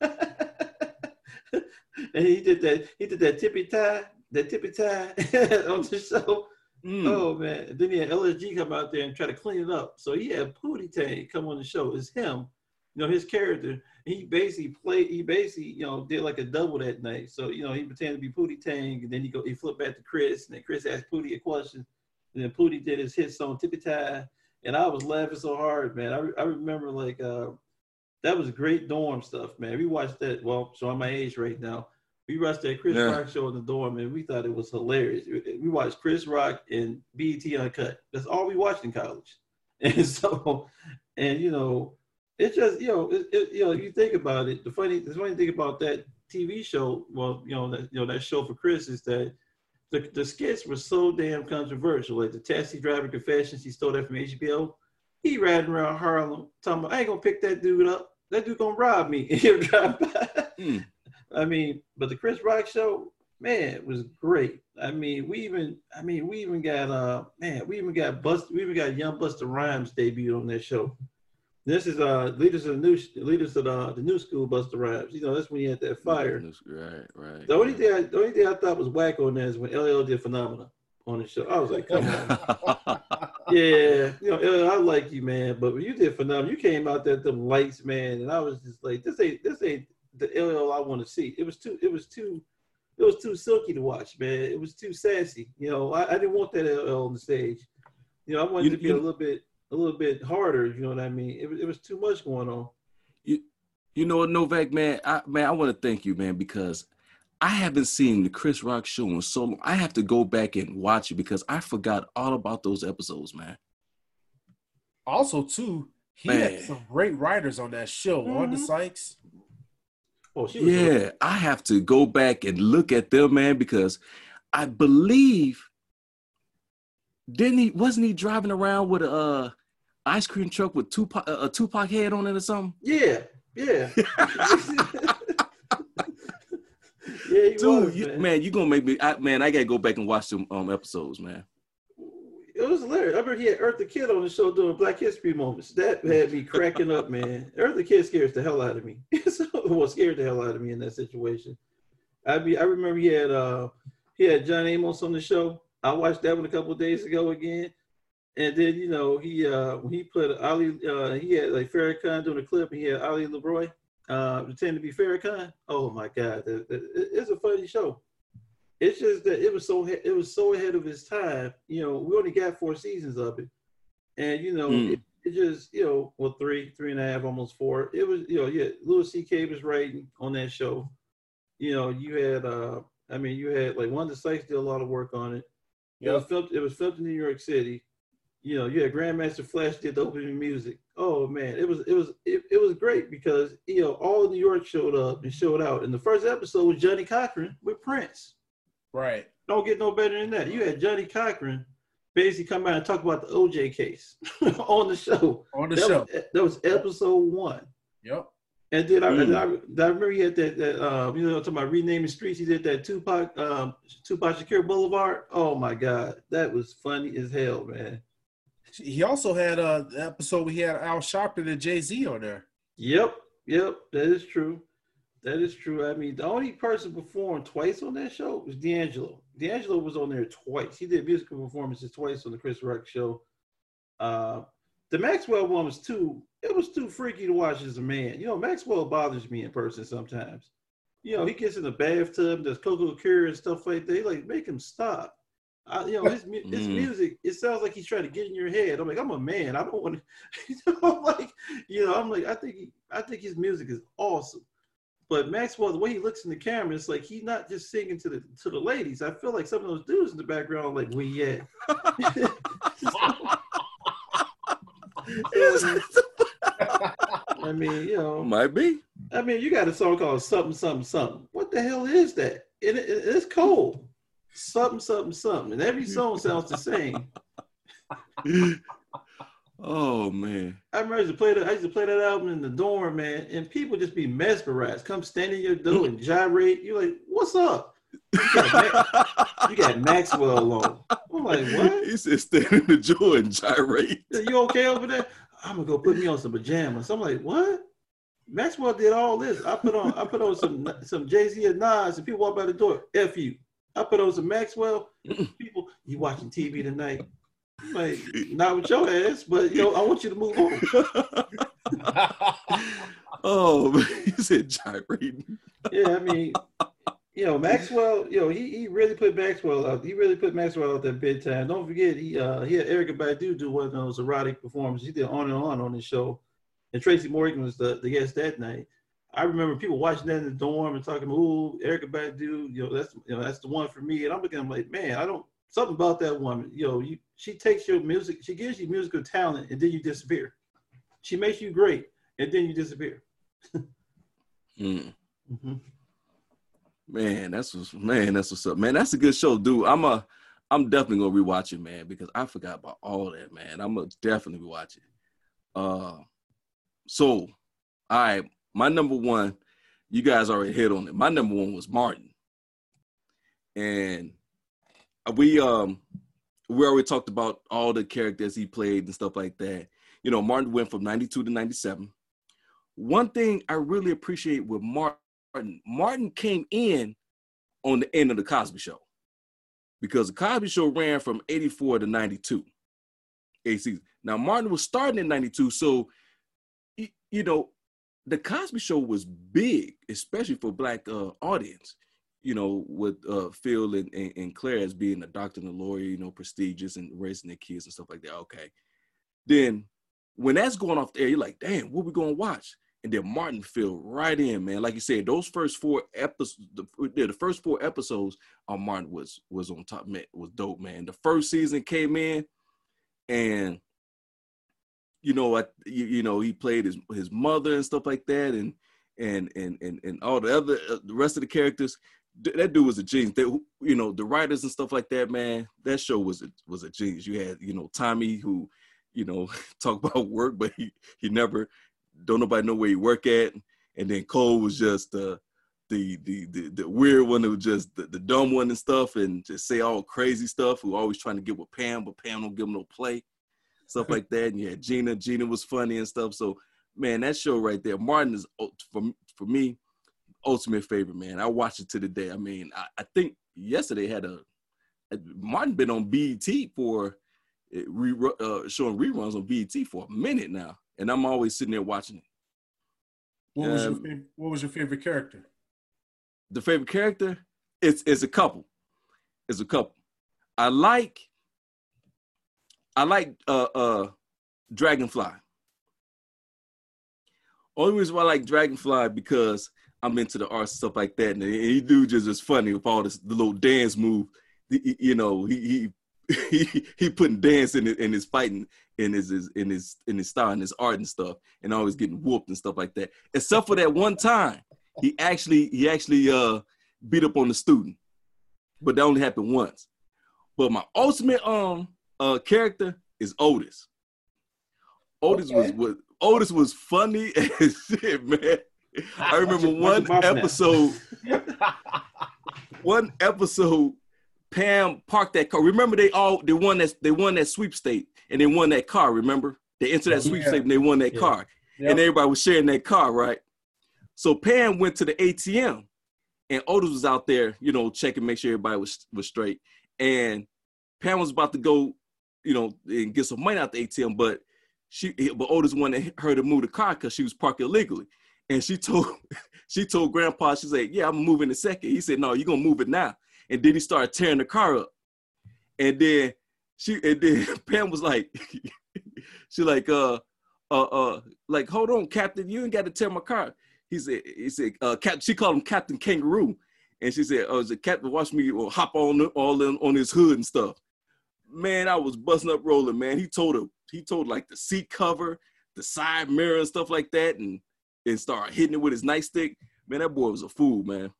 and he did that. He did that tippy tie, that tippy tie on the show. Mm. Oh man! And then he had LSG come out there and try to clean it up. So he had Pootie Tang come on the show. It's him, you know, his character. He basically played. He basically, you know, did like a double that night. So you know, he pretended to be Pootie Tang, and then he go, he flipped back to Chris, and then Chris asked Pootie a question, and then Pootie did his hit song Tippy Tie, and I was laughing so hard, man. I, re- I remember like uh, that was great dorm stuff, man. We watched that. Well, so I'm my age right now. We watched that Chris Yeah. Rock show in the dorm, and we thought it was hilarious. We- watched Chris Rock and BET Uncut. That's all we watched in college. And so, and you know, it just you know, it, it, you know, you think about it. The funny, the funny thing about that TV show, well, you know, that you know that show for Chris is that the, the skits were so damn controversial. Like the taxi driver confessions, he stole that from HBO. He riding around Harlem talking about, I ain't gonna pick that dude up. That dude gonna rob me. He'll drive by. Mm. I mean, but the Chris Rock show, man, it was great. I mean, we even, I mean, we even got, uh, man, we even got Bust, we even got Young Busta Rhymes debut on that show. This is uh leaders of the new leaders of the, the new school Busta Rhymes. You know, that's when he had that fire. Right, right. The only thing, I, the only thing I thought was whack on that is when LL did Phenomenon on the show. I was like, come on. yeah, you know, LL, I like you, man, but when you did Phenomenon, you came out there them lights, man, and I was just like, this ain't this ain't the LL I want to see. It was too, it was too, it was too silky to watch, man. It was too sassy. You know, I, I didn't want that LL on the stage. You know, I wanted You- to be you- a little bit, a little bit harder. You know what I mean? It was, it was too much going on. You you know what, Novak, man, I man, I want to thank you, man, because I haven't seen the Chris Rock show in so long. I have to go back and watch it because I forgot all about those episodes, man. Also, too, he Man. had some great writers on that show. Wanda Mhm. Sykes. Oh, she was Yeah, I have to go back and look at them, man, because I believe didn't he wasn't he driving around with a uh, ice cream truck with Tupac a Tupac head on it or something? Yeah, yeah. yeah, Dude, was, you, man. man. you gonna make me I, man, I gotta go back and watch some um episodes, man. It was hilarious. I remember he had Eartha Kitt on the show doing Black History moments. That had me cracking up, man. Eartha Kitt scares the hell out of me. so, well, scared the hell out of me in that situation. I be I remember he had uh he had John Amos on the show. I watched that one a couple of days ago again. And then you know he uh when he put Ali uh he had like Farrakhan doing a clip and he had Ali LeRoi uh pretending to be Farrakhan. Oh my god, that, that- it- it's a funny show. It's just that it was so it was so ahead of its time. You know, we only got four seasons of it, and you know Mm. it, it just you know well three three and a half almost four. It was you know yeah Louis C.K. was writing on that show. You know you had uh I mean you had like Wanda Sykes did a lot of work on it. It was filmed. It was filmed in New York City. You know, you had Grandmaster Flash did the opening music. Oh man, it was it was it, it was great because you know all of New York showed up and showed out. And the first episode was Johnnie Cochran with Prince. Right. Don't get no better than that. You had Johnnie Cochran basically come out and talk about the OJ case on the show. On the that, show. Was, that was episode one. Yep. And then I, Mm. and I, I remember he had that, that uh, you know, talking about renaming streets. He did that Tupac, um, Tupac Shakur Boulevard. Oh my God, that was funny as hell, man. He also had a episode where he had Al Sharpton and Jay Z on there. Yep, yep, that is true. That is true. I mean, the only person performed twice on that show was D'Angelo. D'Angelo was on there twice. He did musical performances twice on the Chris Rock show. Uh, the Maxwell one was too. It was too freaky to watch as a man. You know, Maxwell bothers me in person sometimes. You know, he gets in the bathtub, does cocoa Cure and stuff like that. Like make him stop. I, you know, his his Mm. music. It sounds like he's trying to get in your head. I'm like, I'm a man. I don't want to. You know, I'm like, you know, I'm like, I think he, I think his music is awesome. But Maxwell, the way he looks in the camera, it's like he's not just singing to the to the ladies. I feel like some of those dudes in the background are like, we at? I mean, you know, Might be. I mean, you got a song called something, something, something. What the hell is that? And it, it- it's cold. Something, something, something. And every song sounds the same. oh man. I remember I used to play that. I used to play that album in the dorm, man, and people just be mesmerized. Come stand in your door and gyrate. You're like, "What's up?" You got, you got Maxwell alone. I'm like, "What? He said stand in the joy and gyrate. You okay over there?" I'm gonna go put me on some pajamas. I'm like, "What?" Maxwell did all this. I put on I put on some some Jay Z and Nas, and people walk by the door. F you. I put on some Maxwell. People, you watching TV tonight? I'm like, not with your ass, but yo, I want you to move on. oh. He said gyrating. yeah, I mean, you know, Maxwell, you know, he, he really put Maxwell out. He really put Maxwell out there big time. Don't forget, he uh he had Erykah Badu do one of those erotic performances. He did on and on on the show, and Tracy Morgan was the, the guest that night. I remember people watching that in the dorm and talking, "Ooh, Erykah Badu, you know, that's you know that's the one for me." And I'm looking, I'm like, man, I don't something about that woman. You know, you she takes your music, she gives you musical talent, and then you disappear. She makes you great, and then you disappear. Mm. Mhm. Man, that's what's man, that's what's up. Man, that's a good show, dude. I'm a I'm definitely gonna rewatch it, man, because I forgot about all that, man. I'm gonna definitely rewatch it. Uh so all right, my number one, you guys already hit on it. My number one was Martin. and we um we already talked about all the characters he played and stuff like that. You know, Martin went from 92 to 97. One thing I really appreciate with Martin, Martin came in on the end of the Cosby Show because the Cosby Show ran from 84 to 92. AC. Now Martin was starting in 92, so you know, the Cosby Show was big, especially for black uh, audience. You know, with uh, Phil and, and, and, Claire as being a doctor and a lawyer, you know, prestigious and raising their kids and stuff like that. Okay, then when that's going off there, you're like, damn, what we gonna watch? And then Martin filled right in, man. Like you said, those first four episodes, the, the first four episodes on Martin was was on top, man, was dope, man. The first season came in, and you know, I, you, you, know, he played his his mother and stuff like that, and and and and and all the other uh, the rest of the characters. That dude was a genius. They, you know, the writers and stuff like that, man. That show was a was a genius. You had, you know, Tommy who, you know, talk about work, but he he never don't nobody know where he work at. And then Cole was just uh, the the the the weird one who just the, the dumb one and stuff, and just say all crazy stuff. Who always trying to get with Pam, but Pam don't give him no play stuff like that. And you had Gina. Gina was funny and stuff. So man, that show right there, Martin is for for me ultimate favorite man. I watch it to the day. I mean, I, I think yesterday had a, a, Martin been on BET for eh, re, uh, showing reruns on BET for a minute now, and I'm always sitting there watching it. What was um, your favorite, what was your favorite character? The favorite character, it's it's a couple. It's a couple. I like I like uh uh Dragonfly. Only reason why I like Dragonfly because I'm into the art stuff like that, and he do just as funny with all this the little dance move. You know, he he he, he putting dance in his, in his fighting in his, his in his in his style and his art and stuff, and always getting whooped and stuff like that. Except for that one time, he actually he actually uh beat up on the student, but that only happened once. But my ultimate um uh, character is Otis. Otis okay. was what Otis was funny as shit, man. I remember one episode. one episode, Pam parked that car. Remember they all they won that they won that sweepstake and they won that car. Remember they entered that sweepstake yeah. and they won that yeah. car, yep. and everybody was sharing that car, right? So Pam went to the ATM, and Otis was out there, you know, checking, make sure everybody was was straight. And Pam was about to go you know, and get some money out the ATM, but she but Otis wanted her to move the car because she was parked illegally. And she told she told grandpa, she said, Yeah, I'm moving in a second. He said, No, you're gonna move it now. And then he started tearing the car up. And then she and then Pam was like, she like, uh, uh, uh, like, hold on, Captain, you ain't got to tear my car. He said, he said, uh, Cap, she called him Captain Kangaroo. And she said, oh, the captain watch me hop on all in, on his hood and stuff man, I was busting up rolling, man. He told him, he told like the seat cover, the side mirror and stuff like that, and and started hitting it with his nightstick. Man, that boy was a fool, man.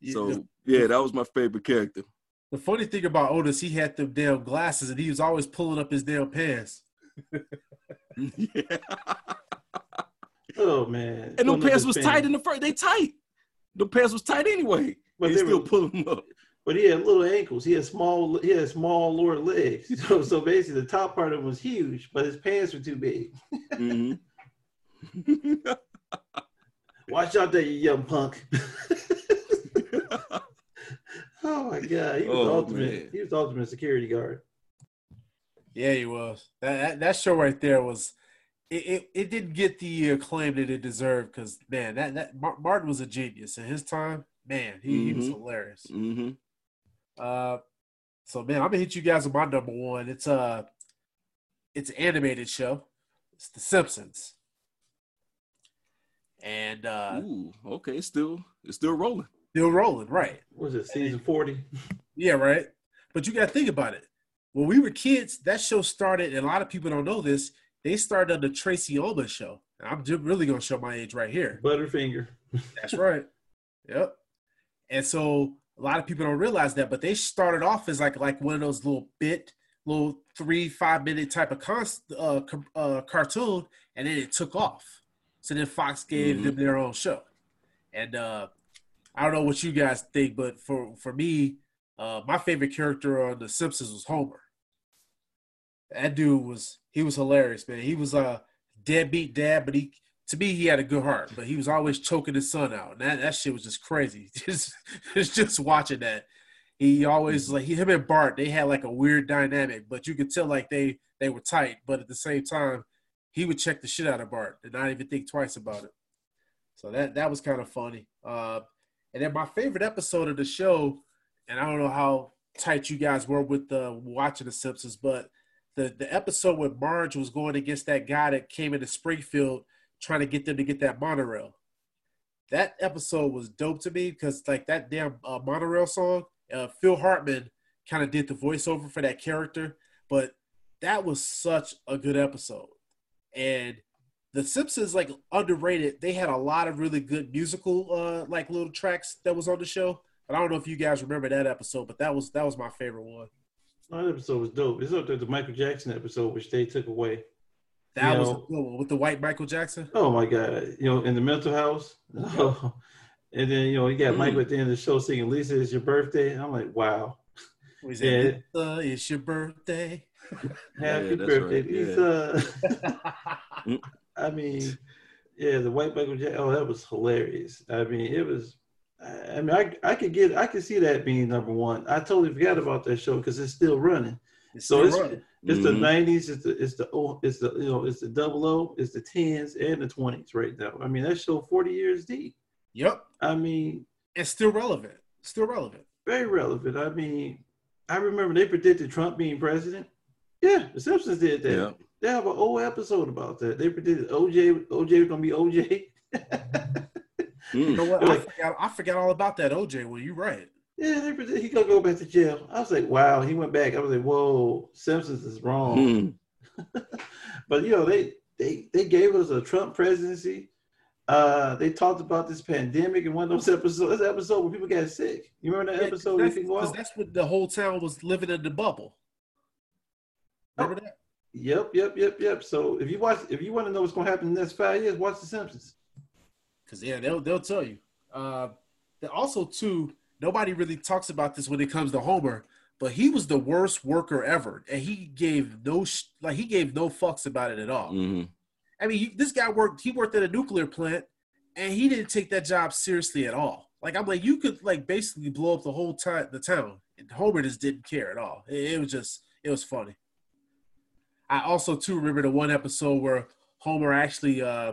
Yeah, so yeah, that was my favorite character. The funny thing about Otis, he had them damn glasses, and he was always pulling up his damn pants. yeah. oh man! And the pants was tight in the first. They tight. The pants was tight anyway. But they, they still were, pull them up but he had little ankles. He had small. He had small lower legs. So, so basically, the top part of him was huge, but his pants were too big. Mm-hmm. Watch out there, you young punk. oh my god, he was oh, ultimate. Man. He was ultimate security guard. Yeah, he was. That that, that show right there was. It, it, it didn't get the acclaim that it deserved because man, that that Martin was a genius in his time. Man, he, mm-hmm. he was mm-hmm. hilarious. Mm-hmm. Uh, so man, I'm gonna hit you guys with my number one. It's a, uh, it's an animated show. It's The Simpsons. And uh, Ooh, okay, still it's still rolling. Still rolling, right? Was it season forty? Yeah, right. But you got to think about it. When we were kids, that show started, and a lot of people don't know this. They started on the Tracey Ullman show. I'm really gonna show my age right here. Butterfinger. That's right. Yep. And so a lot of people don't realize that, but they started off as like like one of those little bit, little three five minute type of con- uh, uh, cartoon, and then it took off. So then Fox gave mm-hmm. them their own show, and uh, I don't know what you guys think, but for for me, uh, my favorite character on The Simpsons was Homer. That dude was he was hilarious, man. He was a deadbeat dad, but he to me he had a good heart, but he was always choking his son out. And that, that shit was just crazy. Just just watching that. He always like he, him and Bart, they had like a weird dynamic, but you could tell like they they were tight, but at the same time, he would check the shit out of Bart and not even think twice about it. So that that was kind of funny. Uh, and then my favorite episode of the show, and I don't know how tight you guys were with the watching the Simpsons, but the the episode where Marge was going against that guy that came into Springfield trying to get them to get that monorail. That episode was dope to me because like that damn uh, monorail song, uh, Phil Hartman kind of did the voiceover for that character, but that was such a good episode. And the Simpsons like underrated. They had a lot of really good musical uh like little tracks that was on the show. But I don't know if you guys remember that episode, but that was that was my favorite one. That episode was dope. It's up there the Michael Jackson episode, which they took away. That You was know- a with the white Michael Jackson. Oh my God! You know, in the mental house, and then you know you got Mm. Michael at the end of the show singing "Lisa, it's your birthday." I'm like, wow, We Yeah. said, uh, "It's your birthday." happy Yeah, birthday, right, yeah. Lisa. I mean, yeah, the white Michael Jackson. Oh, that was hilarious. I mean, it was. I I mean, I I could get, I could see that being number one. I totally forgot about that show because it's still running. It's So still it's running. it's the Mhm. nineties, it's the it's the oh, it's the you know it's the double O, it's the tens and the twenties right now. I mean, that show forty years deep. Yep, I mean, it's still relevant. Still relevant. very relevant. I mean, I remember they predicted Trump being president. Yeah, the Simpsons did that. Yeah. They have an old episode about that. They predicted OJ OJ was gonna be OJ. You know Mm. what? I Like- forgot. I forgot all about that OJ. Well, you're right. Yeah, they predicted he gonna go back to jail. I was like, wow, he went back. I was like, whoa, Simpsons is wrong. Mm. but you know, they they they gave us a Trump presidency. Uh, they talked about this pandemic in one of those episodes. This episode where people got sick. You remember that Yeah, episode? They that's, can go 'cause out. that's what the whole town was living in the bubble. Remember that? Yep, yep, yep, yep. So if you watch, if you want to know what's going to happen in the next five years, watch The Simpsons. Because yeah, they'll they'll tell you. Uh, then also too, nobody really talks about this when it comes to Homer, but he was the worst worker ever, and he gave no sh- like he gave no fucks about it at all. Mhm. I mean, he, this guy worked. He worked at a nuclear plant, and he didn't take that job seriously at all. Like I'm like, you could like basically blow up the whole time the town, and Homer just didn't care at all. It, it was just it was funny. I also too remember the one episode where Homer actually. uh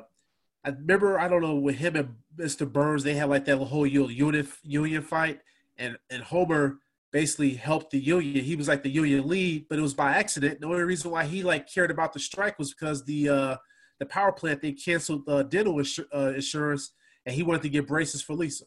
I remember I don't know with him and Mr. Burns they had like that whole union union fight, and and Homer basically helped the union. He was like the union lead, but it was by accident. The only reason why he like cared about the strike was because the uh the power plant they canceled uh, dental insur- uh, insurance, and he wanted to get braces for Lisa.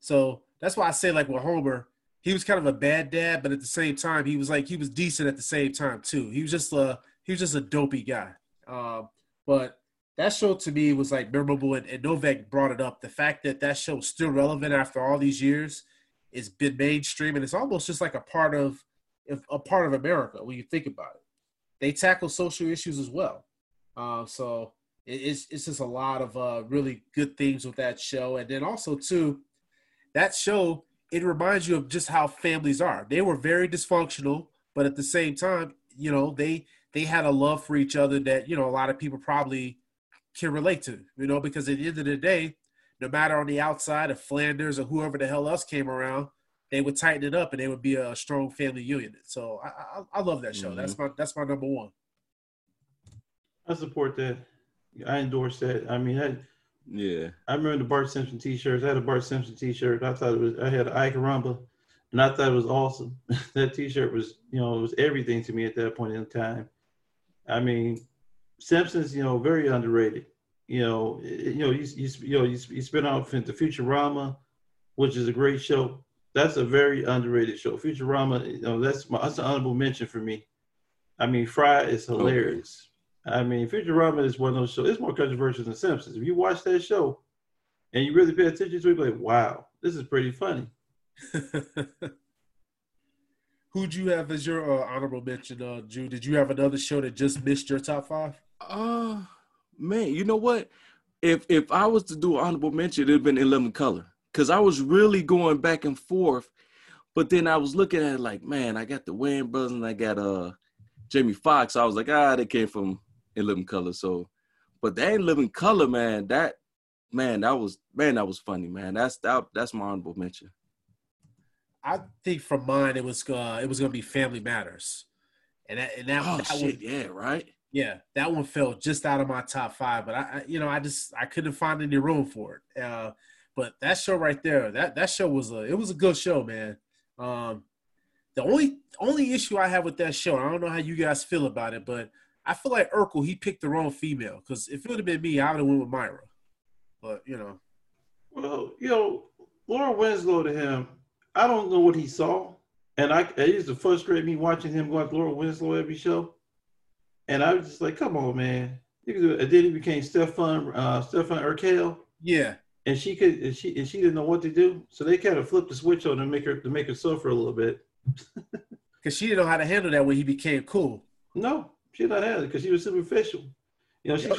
So that's why I say like with Homer, he was kind of a bad dad, but at the same time he was like he was decent at the same time too. He was just a he was just a dopey guy. Um, but that show to me was like memorable, and, and Novak brought it up. The fact that that show is still relevant after all these years, it's been mainstream, and it's almost just like a part of a part of America when you think about it. They tackle social issues as well. Uh, so it, it's it's just a lot of uh, really good things with that show, and then also too, that show it reminds you of just how families are. They were very dysfunctional, but at the same time, you know they they had a love for each other that you know a lot of people probably can relate to. You know, because at the end of the day, no matter on the outside of Flanders or whoever the hell else came around, they would tighten it up and they would be a strong family union. So I I, I love that show. That's mm-hmm. my that's my number one. I support that. I endorse that. I mean, I Yeah. I remember the Bart Simpson T-shirts. I had a Bart Simpson T-shirt. I thought it was. I had an Ike Rumba, and I thought it was awesome. that T-shirt was, you know, it was everything to me at that point in time. I mean, Simpsons, you know, very underrated. You know, you know, you you, you know, you, you spin off into Futurama, which is a great show. That's a very underrated show. Futurama, you know, that's my that's an honorable mention for me. I mean, Fry is hilarious. I mean, Futurama is one of those shows. It's more controversial than Simpsons. If you watch that show and you really pay attention to it, you're like, wow, this is pretty funny. Who'd you have as your uh, honorable mention, uh, Jude? Did you have another show that just missed your top five? Uh man, you know what? If if I was to do an honorable mention, it'd have been In Living Color. because I was really going back and forth. But then I was looking at it like, man, I got the Wayans brothers and I got uh Jamie Foxx. So I was like, ah, they came from In Living Color. So, but they ain't Living Color, man. That man, that was man, that was funny, man. That's that that's my honorable mention. I think from mine it was uh, it was gonna be Family Matters, and that and that, Oh that shit, one, yeah, right. Yeah, that one fell just out of my top five. But I, you know, I just I couldn't find any room for it. Uh, but that show right there, that that show was a it was a good show, man. Um, the only only issue I have with that show, I don't know how you guys feel about it, but I feel like Urkel he picked the wrong female because if it would have been me, I would have went with Myra. But you know, Well, you know, Laura Winslow to him, I don't know what he saw. And I it used to frustrate me watching him go after Laura Winslow every show. And I was just like, come on, man. You can do it. And then he became Stefan uh Stefan Urquelle. yeah, And she could and she and she didn't know what to do. So they kind of flipped the switch on her to make her to make her suffer a little bit. because she didn't know how to handle that when he became cool. No, she did not have it because she was superficial. You know, she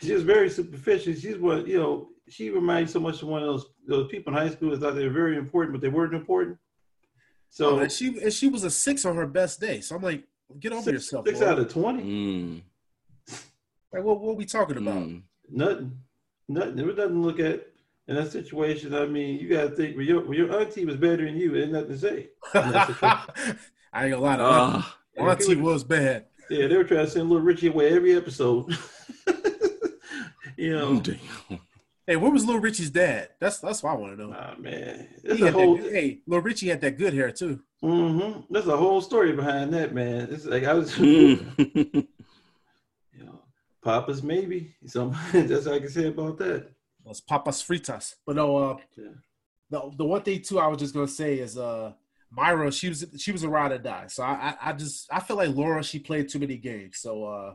she was very superficial. She's what you know. She reminds so much of one of those those people in high school that thought they were very important, but they weren't important. So Oh, and she and she was a six on her best day. So I'm like, get over six, yourself. six Laura. out of twenty, Mm, Like, what, what are we talking about? mm. nothing, nothing. There was nothing to look at in that situation. I mean, you got to think when your when your auntie was better than you, ain't nothing to say. I ain't gonna lie to Ah, you. Auntie was bad. Yeah, they were trying to send little Richie away every episode. you know, damn. Hey, where was Little Richie's dad? That's that's what I want to know. ah man, He a had that whole. good- hey, Little Richie had that good hair too. Mm-hmm. There's a whole story behind that, man. It's like I was, you Mm. know, Papa's maybe. So that's all I can say about that. Those papas fritas. But no, uh, Yeah. the the one thing too, I was just gonna say is uh, Myra. She was she was a ride or die. So I, I I just I feel like Laura she played too many games. So uh,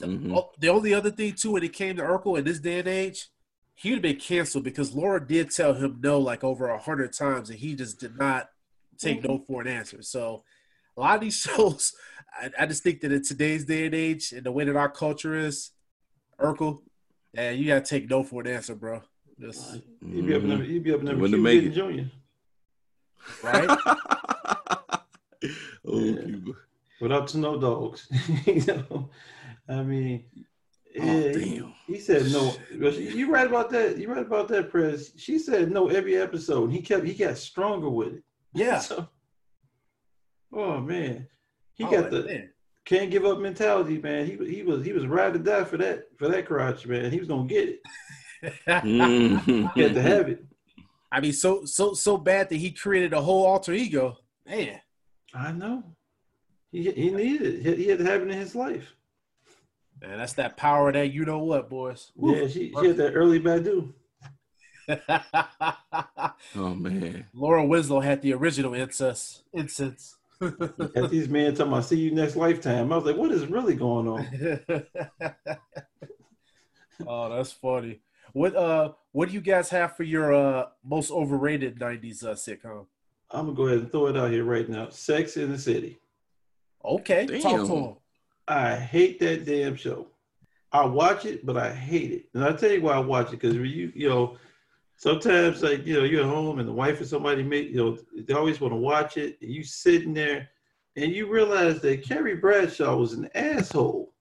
Mhm. Oh, the only other thing too, when it came to Urkel in this day and age, he would have been canceled because Laura did tell him no like over a hundred times, and he just did not take mm-hmm. no for an answer. So a lot of these shows, I, I just think that in today's day and age, and the way that our culture is, Urkel, yeah, you gotta take no for an answer, bro. Just He'd be up in number, he'd be up in number mm-hmm. Wouldn't make Gooding it. Junior right. oh, Yeah. Cuba. without snow dogs. you know, I mean, Oh, he, damn. he said no. You right about that. You right about that, Prez. She said no every episode. And he kept he got stronger with it. Yeah. So, oh man, he Oh, got the man. can't give up mentality, man. He he was he was ride to die for that for that crotch, man. He was gonna get it. Mhm. He had to have it. I mean, so so so bad that he created a whole alter ego. Man, I know. He he needed it. He, he had to have it in his life. man, that's that power that you know what, boys. Yeah, she, she had that early Badu. Oh man. Laura Winslow had the original incense. Incense. As these men talking about see you next lifetime. I was like, what is really going on? oh, that's funny. What uh, what do you guys have for your uh most overrated '90s uh, sitcom? I'm gonna go ahead and throw it out here right now. Sex in the City. Okay, talk to him. I hate that damn show. I watch it, but I hate it. And I'll tell you why I watch it, because you, you know, sometimes like, you know, you're at home and the wife or somebody make, you know, they always want to watch it. And you sitting there and you realize that Carrie Bradshaw was an asshole.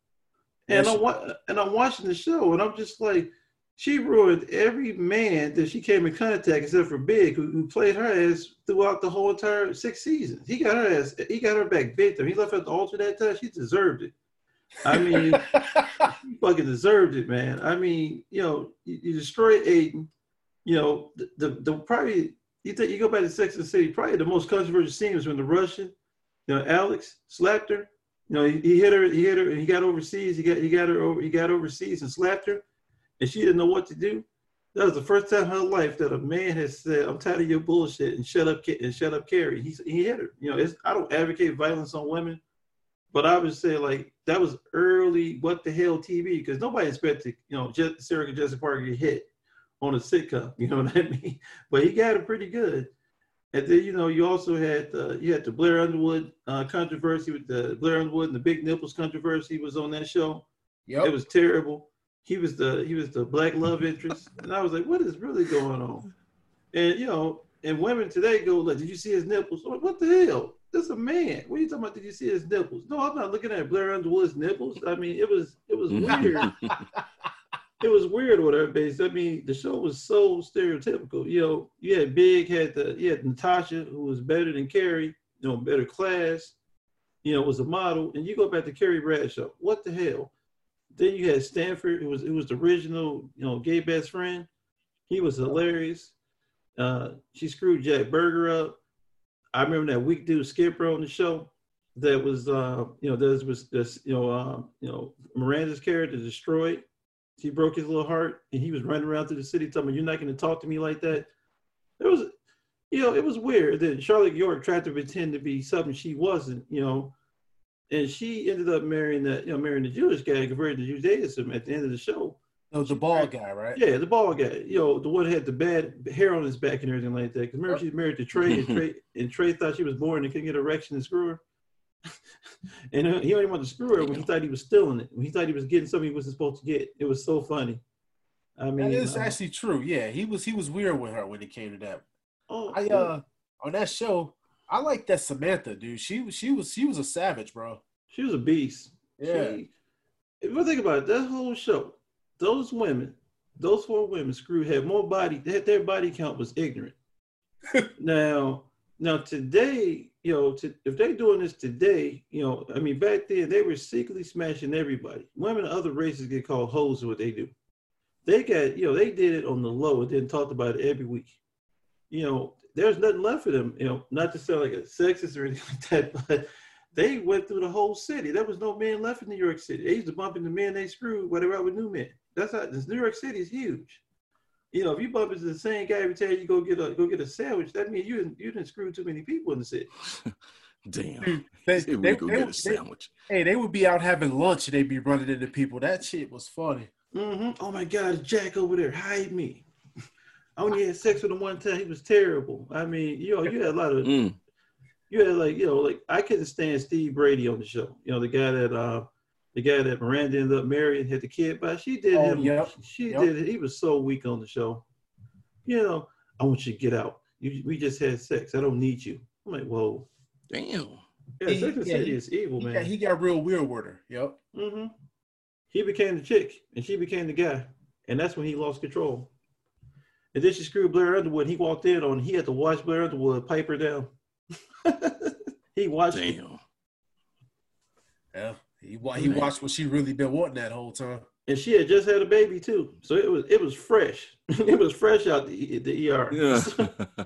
And Yes. I'm and I'm watching the show and I'm just like, she ruined every man that she came in contact except for Big, who, who played her ass throughout the whole entire six seasons. He got her ass, he got her back victim. He left her at the altar that time. She deserved it. I mean, she fucking deserved it, man. I mean, you know, you, you destroy Aidan. You know, the, the the probably you think you go back to Sex and City, probably the most controversial scene was when the Russian, you know, Alex slapped her. You know, he, he hit her, he hit her, and he got overseas. He got he got her over, he got overseas and slapped her, and she didn't know what to do. That was the first time in her life that a man has said, "I'm tired of your bullshit," and shut up, and shut up, Carrie. He he hit her. You know, I don't advocate violence on women, but I would say like that was early. What the hell TV? Because nobody expected you know Sarah Jessica Parker get hit on a sitcom. You know what I mean? But he got it pretty good. And then you know you also had uh, you had the Blair Underwood uh, controversy with the Blair Underwood and the Big Nipples controversy was on that show. Yep. It was terrible. he was the he was the black love interest, and I was like, what is really going on? And you know, and women today go like, did you see his nipples? What, what the hell? That's a man. What are you talking about? Did you see his nipples? No, I'm not looking at Blair Underwood's nipples. I mean, it was it was weird. it was weird with base. I mean, the show was so stereotypical. You know, you had Big, had the you had Natasha, who was better than Carrie, you know, better class, you know, was a model. And you go back to Carrie Bradshaw. What the hell? Then you had Stanford, who was it was the original, you know, gay best friend. He was hilarious. Uh, she screwed Jack Berger up. I remember that weak dude Skipper on the show. That was, uh, you know, there was this, you know, uh, you know, Miranda's character destroyed. She broke his little heart, and he was running around through the city telling me, "You're not going to talk to me like that." It was, you know, it was weird. Then Charlotte York tried to pretend to be something she wasn't, you know, and she ended up marrying that, you know, marrying the Jewish guy, converted to Judaism at the end of the show. No, the bald guy, right? Yeah, the bald guy. You know, the one that had the bad hair on his back and everything like that. Because remember, she's married to Trey, and Trey, and Trey thought she was born and couldn't get erection and screw her. And uh, he only wanted to screw her when he thought he was stealing it. When he thought he was getting something he wasn't supposed to get. It was so funny. I mean, that is uh, actually true. Yeah, he was he was weird with her when it came to that. oh, I uh on that show, I like that Samantha dude. She was she was she was a savage, bro. she was a beast. Yeah. She, if I think about it, that whole show, those women, those four women, screw had more body. Their, their body count was ignorant. now, now today, you know, to, if they're doing this today, you know, I mean, back then they were secretly smashing everybody. Women of other races get called hoes what they do. They got, you know, they did it on the low and then talked about it every week. You know, there's nothing left for them. You know, not to sound like a sexist or anything like that, but they went through the whole city. There was no men left in New York City. They used to bump into men they screwed out with new men. That's how this New York City is huge. You know, if you bump into the same guy every time you go get a go get a sandwich, that means you didn't you didn't screw too many people in the city. Damn. They, Here they- we go they- get a sandwich. hey, they would be out having lunch and they'd be running into people. That shit was funny. Mm-hmm. Oh my God, Jack over there. Hide me. I only had sex with him one time. He was terrible. I mean, you know, you had a lot of Mm. you had like, you know, like I couldn't stand Steve Brady on the show. You know, the guy that uh the guy that Miranda ended up marrying had the kid, but she did Oh, him. yep, She yep. did it. He was so weak on the show. You know, I want you to get out. You, we just had sex. I don't need you. I'm like, whoa. Damn. Yeah, He- Sex and yeah, City he- is evil, He man. got, he got real weird with her. Yep. hmm He became the chick, and she became the guy, and that's when he lost control. And then she screwed Blair Underwood. He walked in on. He had to watch Blair Underwood pipe her down. he watched. it. Damn. Yeah. He, he watched what she really been wanting that whole time. and she had just had a baby too, so it was it was fresh. it was fresh out the, the ER.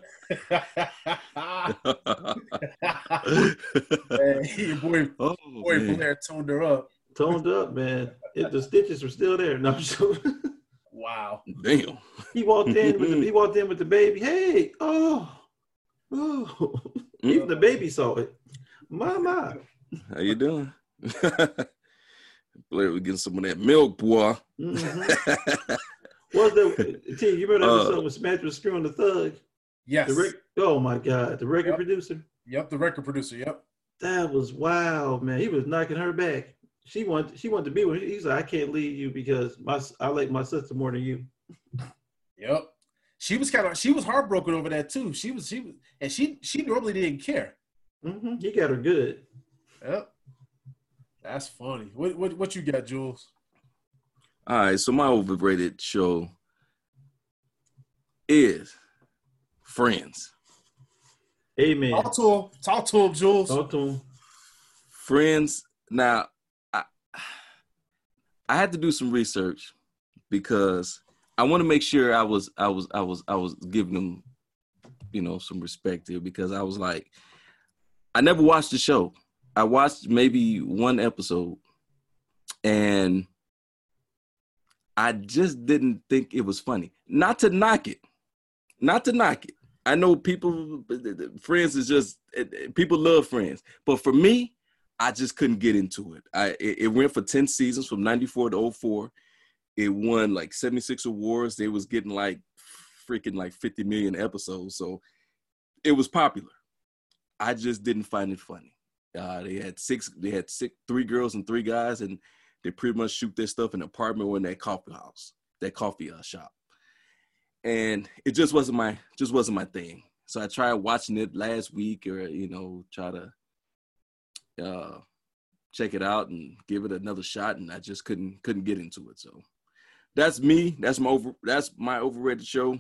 Man, boy, oh, boy man. Blair toned her up. Toned up, man. It, the stitches were still there. No, so Wow. Damn. he walked in with the, he walked in with the baby. Hey, oh, oh. Even the baby saw it. Mama. How you doing? Blair, we getting some of that milk, boy. Mhm. What's that? T, you remember that Uh, episode with Smash was screwing the thug? Yes. The rec- oh my God, the record Yep. producer. Yep. The record producer. Yep. That was wild, man. He was knocking her back. She wanted, she wanted to be with. him. He's like, I can't leave you because my, I like my sister more than you. Yep. She was kind of she was heartbroken over that too. She was she was and she she normally didn't care. hmm He got her good. Yep. That's funny. What what what you got, Jules? All right, so my overrated show is Friends. Amen. Talk to him. Talk to him, Jules. Talk to him. Friends. Now, I I had to do some research because I want to make sure I was I was I was I was giving them, you know, some respect here because I was like, I never watched the show. I watched maybe one episode, and I just didn't think it was funny. Not to knock it, not to knock it. I know people, Friends is just people love Friends, but for me, I just couldn't get into it. I it, went for 10 seasons from 94 to 04. It won like 76 awards. They was getting like freaking like 50 million episodes. So it was popular. I just didn't find it funny. Uh, they had six, they had six, three girls and three guys, and they pretty much shoot their stuff in an apartment or in that coffee house, that coffee uh, shop. And it just wasn't my just wasn't my thing. So I tried watching it last week or you know, try to uh check it out and give it another shot and I just couldn't couldn't get into it. So that's me. That's my over that's my overrated show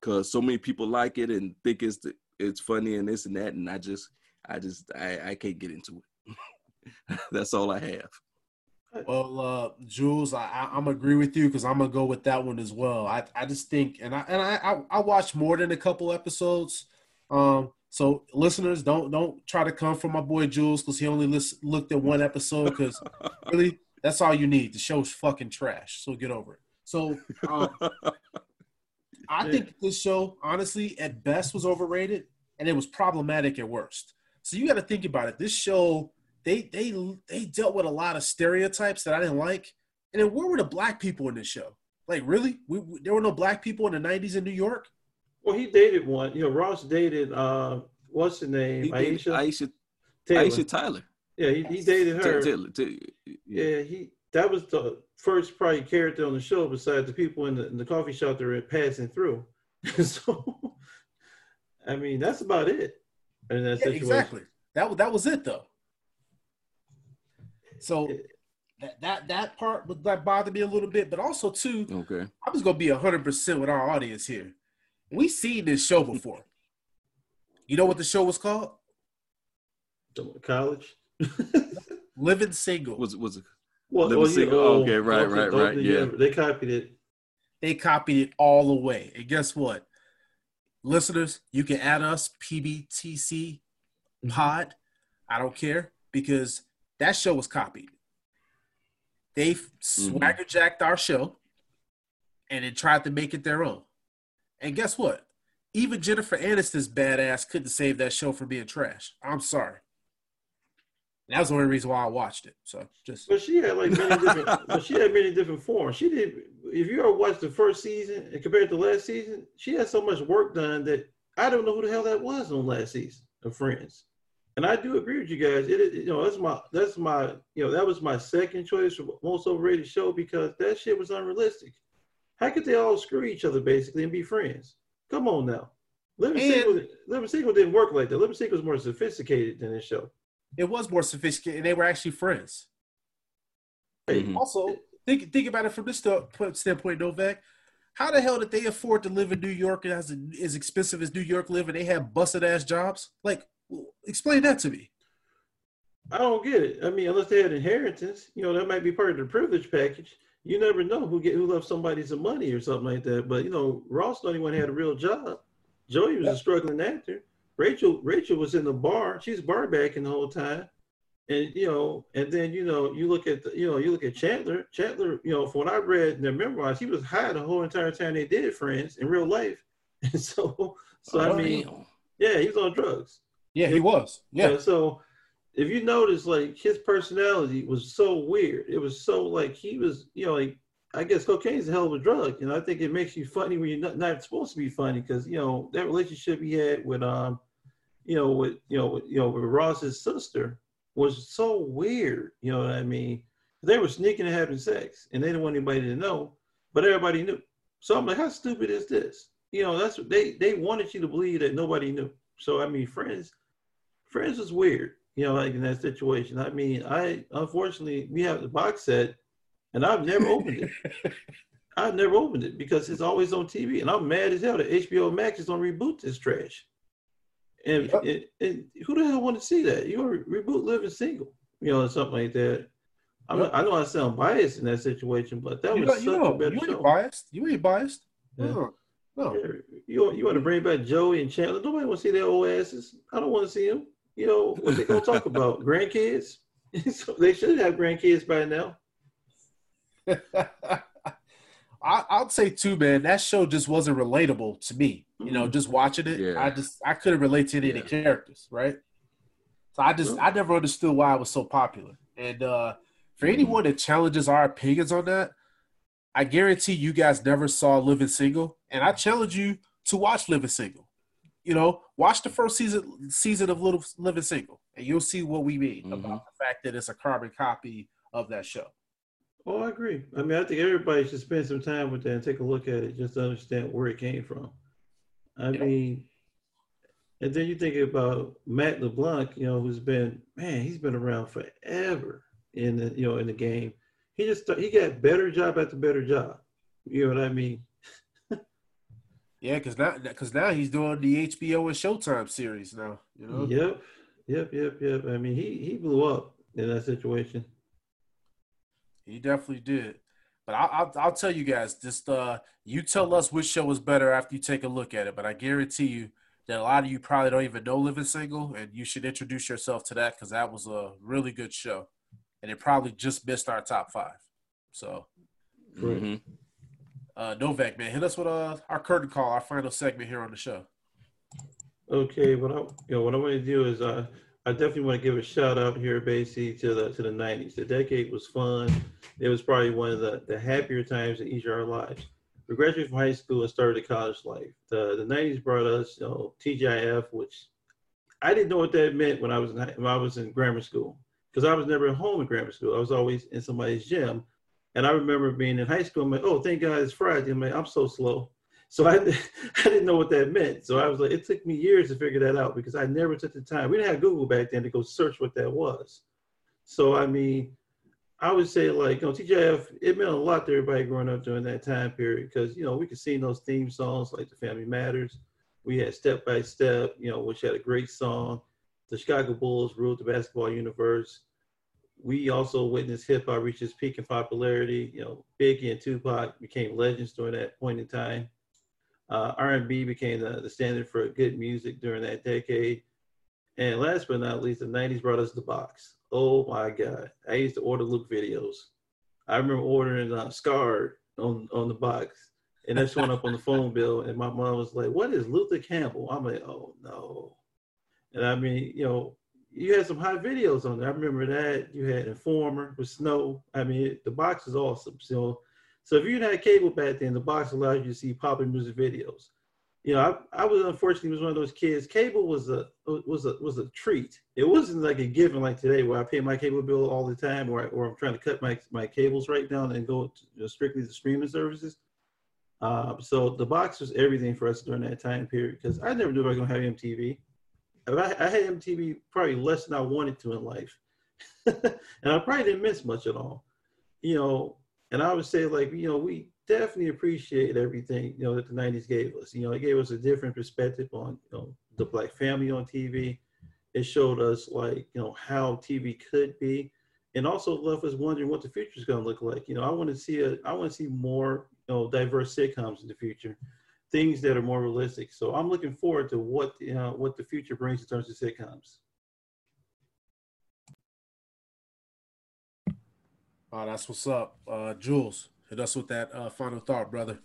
because so many people like it and think it's the, it's funny and this and that and I just I just I, I can't get into it. that's all I have. Well, uh, Jules, I, I, am agree with you because I'm gonna go with that one as well. I, I just think, and I and I, I, I watched more than a couple episodes. Um, so listeners, don't don't try to come for my boy Jules because he only list, looked at one episode. Because really, that's all you need. The show's fucking trash. So get over it. So um, I think this show, honestly, at best was overrated, and it was problematic at worst. So you got to think about it. This show they they they dealt with a lot of stereotypes that I didn't like. And then where were the black people in this show? Like really, we, we, there were no black people in the '90s in New York. Well, he dated one. You know, Ross dated uh, what's the name? Aisha. Aisha Taylor. Aisha Tyler. Yeah, he, he dated her. Taylor, Taylor, yeah. yeah, he that was the first probably character on the show besides the people in the, in the coffee shop that were passing through. so, I mean, that's about it. In that yeah, situation. Exactly. That that was it though. So that that that part would that bother me a little bit, but also too. Okay. I'm just gonna be hundred percent with our audience here. We seen this show before. you know what the show was called? College. Living single. Was was it? Well, Living single. Oh, okay, right, right, right. Yeah. They copied it. They copied it all the way. And guess what? Listeners, you can add us PBTC pod. I don't care because that show was copied. They mm-hmm. swagger jacked our show and then tried to make it their own. And guess what? Even Jennifer Aniston's badass couldn't save that show from being trash. I'm sorry. That was the only reason why I watched it. So just But she had like many different but she had many different forms. She did if you ever watched the first season and compared to last season, she had so much work done that I don't know who the hell that was on last season of Friends and I do agree with you guys. It, it, you know, that's my that's my you know that was my second choice for most overrated show because that shit was unrealistic. How could they all screw each other basically and be friends? Come on now. Living and, Single, Living Single didn't work like that. Living Single was more sophisticated than this show. It was more sophisticated, and they were actually friends. Mm-hmm. Also, think think about it from this standpoint, Novak. How the hell did they afford to live in New York as as expensive as New York live, and they have busted ass jobs? Like, Explain that to me. I don't get it. I mean, unless they had inheritance, you know, that might be part of the privilege package. You never know who get who left somebody some money or something like that. But you know, Ross not even had a real job. Joey was a struggling actor. Rachel Rachel was in the bar. She's bar backing the whole time. And you know, and then you know, you look at the, you know, you look at Chandler. Chandler, you know, from what I read in their memoirs, he was high the whole entire time they did Friends in real life. And so, so oh, I mean, damn. yeah, he was on drugs. Yeah, he was. Yeah. yeah. So if you notice, like his personality was so weird. It was so like he was, you know, like I guess cocaine is a hell of a drug. You know, I think it makes you funny when you're not, not supposed to be funny because you know that relationship he had with um, you know, with you know, with, you know, with Ross's sister was so weird. You know what I mean? They were sneaking and having sex, and they didn't want anybody to know, but everybody knew. So I'm like, how stupid is this? You know, that's what they they wanted you to believe that nobody knew. So I mean, friends Friends is weird, you know, like in that situation. I mean, I unfortunately we have the box set, and I've never opened it. I've never opened it because it's always on TV, and I'm mad as hell that HBO Max is gonna reboot this trash. And, yep. who the hell want to see that? You want to reboot Living Single, you know, or something like that. I, mean, I know I sound biased in that situation, but that you was know, such know, a better you show. Ain't biased. You ain't biased. Yeah. No. no. Yeah. You, you want to bring back Joey and Chandler? Nobody want to see their old asses. I don't want to see them. You know what they gonna talk about? Grandkids? so they should have grandkids by now. I, will say too, man. That show just wasn't relatable to me. You know, mm-hmm. just watching it, yeah. I just I couldn't relate to any yeah. of the characters, right? So I just I never understood why it was so popular. And uh for mm-hmm. anyone that challenges our opinions on that, I guarantee you guys never saw Living Single, and I challenge you to watch Living Single you know, watch the first season season of Little Living Single, and you'll see what we mean mm-hmm. about the fact that it's a carbon copy of that show. Oh, I agree. I mean, I think everybody should spend some time with that and take a look at it just to understand where it came from. I Yeah. mean, and then you think about Matt LeBlanc, you know, who's been man, he's been around forever in the you know in the game. He just he got better job after better job. You know what I mean? Yeah, because now because now he's doing the HBO and Showtime series now. You know. Yep, yep, yep, yep. I mean, he he blew up in that situation. He definitely did. But I'll, I'll, I'll tell you guys, just uh, you tell us which show is better after you take a look at it. But I guarantee you that a lot of you probably don't even know Living Single, and you should introduce yourself to that because that was a really good show, and it probably just missed our top five. So, Correct. Mhm. uh, Novak, man, hit us with uh, our curtain call, our final segment here on the show. Okay, what I you know what I want to do is uh, I definitely want to give a shout out here, basically to the to the '90s. The decade was fun. It was probably one of the, the happier times in each of our lives. We graduated from high school and started a college life. The the '90s brought us, you know, TGIF, which I didn't know what that meant when I was in, when I was in grammar school because I was never at home in grammar school. I was always in somebody's gym. And I remember being in high school. I'm like, oh, thank God it's Friday. I'm like, I'm so slow. So I, I didn't know what that meant. So I was like, it took me years to figure that out because I never took the time. We didn't have Google back then to go search what that was. So I mean, I would say like, you know, TGIF, it meant a lot to everybody growing up during that time period because you know we could sing those theme songs like "The Family Matters." We had "Step by Step," you know, which had a great song. The Chicago Bulls ruled the basketball universe. We also witnessed hip hop reach its peak in popularity. You know, Biggie and Tupac became legends during that point in time. Uh, R&B became the, the standard for good music during that decade. And last but not least, the 90s brought us the box. Oh my God. I used to order Luke videos. I remember ordering uh, Scarred on, on the box. And that's showing up on the phone bill. And my mom was like, What is Luther Campbell? I'm like, Oh no. And I mean, you know, you had some hot videos on there. I remember that. You had Informer with Snow. I mean, it, the box is awesome. So, so if you didn't have cable back then, the box allowed you to see popular music videos. You know, I, I was unfortunately was one of those kids. Cable was a was a was a treat. It wasn't like a given like today, where I pay my cable bill all the time, or or I'm trying to cut my my cables right down and go to, you know, strictly to streaming services. Uh, so the box was everything for us during that time period because I never knew I was gonna have MTV. I, I had MTV probably less than I wanted to in life, and I probably didn't miss much at all. You know, and I would say like you know we definitely appreciate everything you know that the 90s gave us. You know it gave us a different perspective on you know the black family on tv it showed us like you know how tv could be. And also left us wondering what the future is going to look like. You know i want to see a i want to see more you know diverse sitcoms in the future things that are more realistic. So i'm looking forward to what you know what the future brings in terms of sitcoms Oh, that's what's up, uh, Jules. Hit us with that uh, final thought, brother.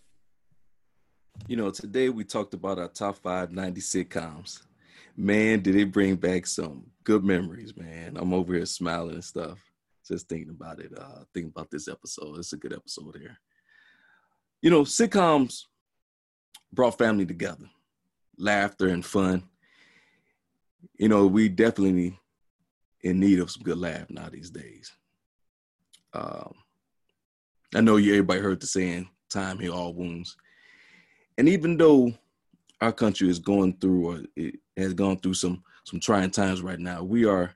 You know, today we talked about our top five 90 sitcoms. Man, did it bring back some good memories, man. I'm over here smiling and stuff. Just thinking about it, uh, thinking about this episode. It's a good episode here. You know, sitcoms brought family together, laughter and fun. You know, we definitely in need of some good laugh now these days. Um, I know you everybody heard the saying, time heal all wounds. And even though our country is going through or it has gone through some some trying times right now, we are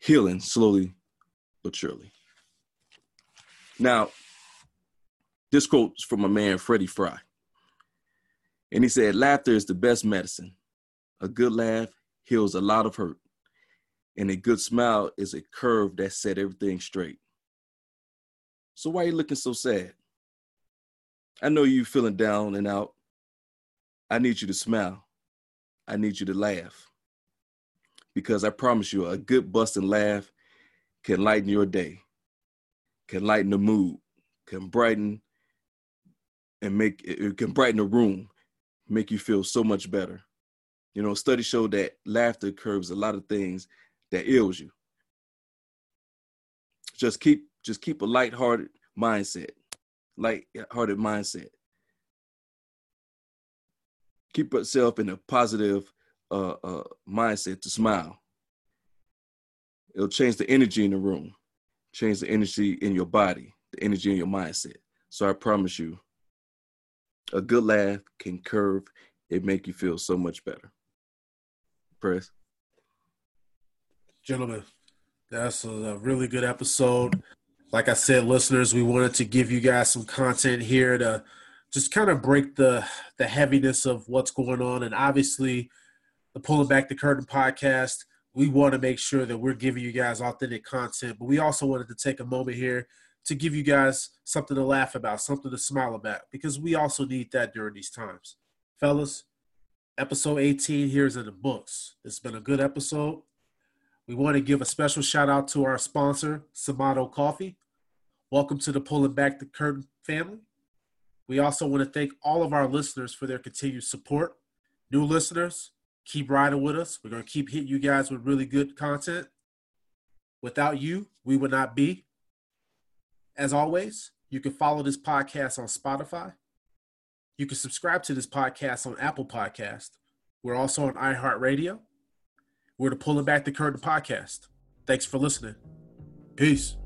healing slowly but surely. Now, this quote's from my man Freddie Fry. And he said, Laughter is the best medicine. A good laugh heals a lot of hurt. And a good smile is a curve that set everything straight. So why are you looking so sad? I know you feeling down and out. I need you to smile. I need you to laugh. Because I promise you, a good busting laugh can lighten your day, can lighten the mood, can brighten and make it can brighten the room, make you feel so much better. You know, studies show that laughter curbs a lot of things that ails you. Just keep just keep a light-hearted mindset. Light-hearted mindset. Keep yourself in a positive uh, uh, mindset to smile. It'll change the energy in the room, change the energy in your body, the energy in your mindset. So I promise you, a good laugh can curve it make you feel so much better. Prez. Gentlemen, that's a really good episode. Like I said, listeners, we wanted to give you guys some content here to just kind of break the the heaviness of what's going on. And obviously, the Pulling Back the Curtain podcast, we want to make sure that we're giving you guys authentic content. But we also wanted to take a moment here to give you guys something to laugh about, something to smile about, because we also need that during these times. Fellas, episode 18 here is in the books. It's been a good episode. We want to give a special shout out to our sponsor, Samato Coffee. Welcome to the Pulling Back the Curtain family. We also want to thank all of our listeners for their continued support. New listeners, keep riding with us. We're going to keep hitting you guys with really good content. Without you, we would not be. As always, you can follow this podcast on Spotify. You can subscribe to this podcast on Apple Podcast. We're also on iHeartRadio. We're the Pulling Back the Curtain podcast. Thanks for listening. Peace.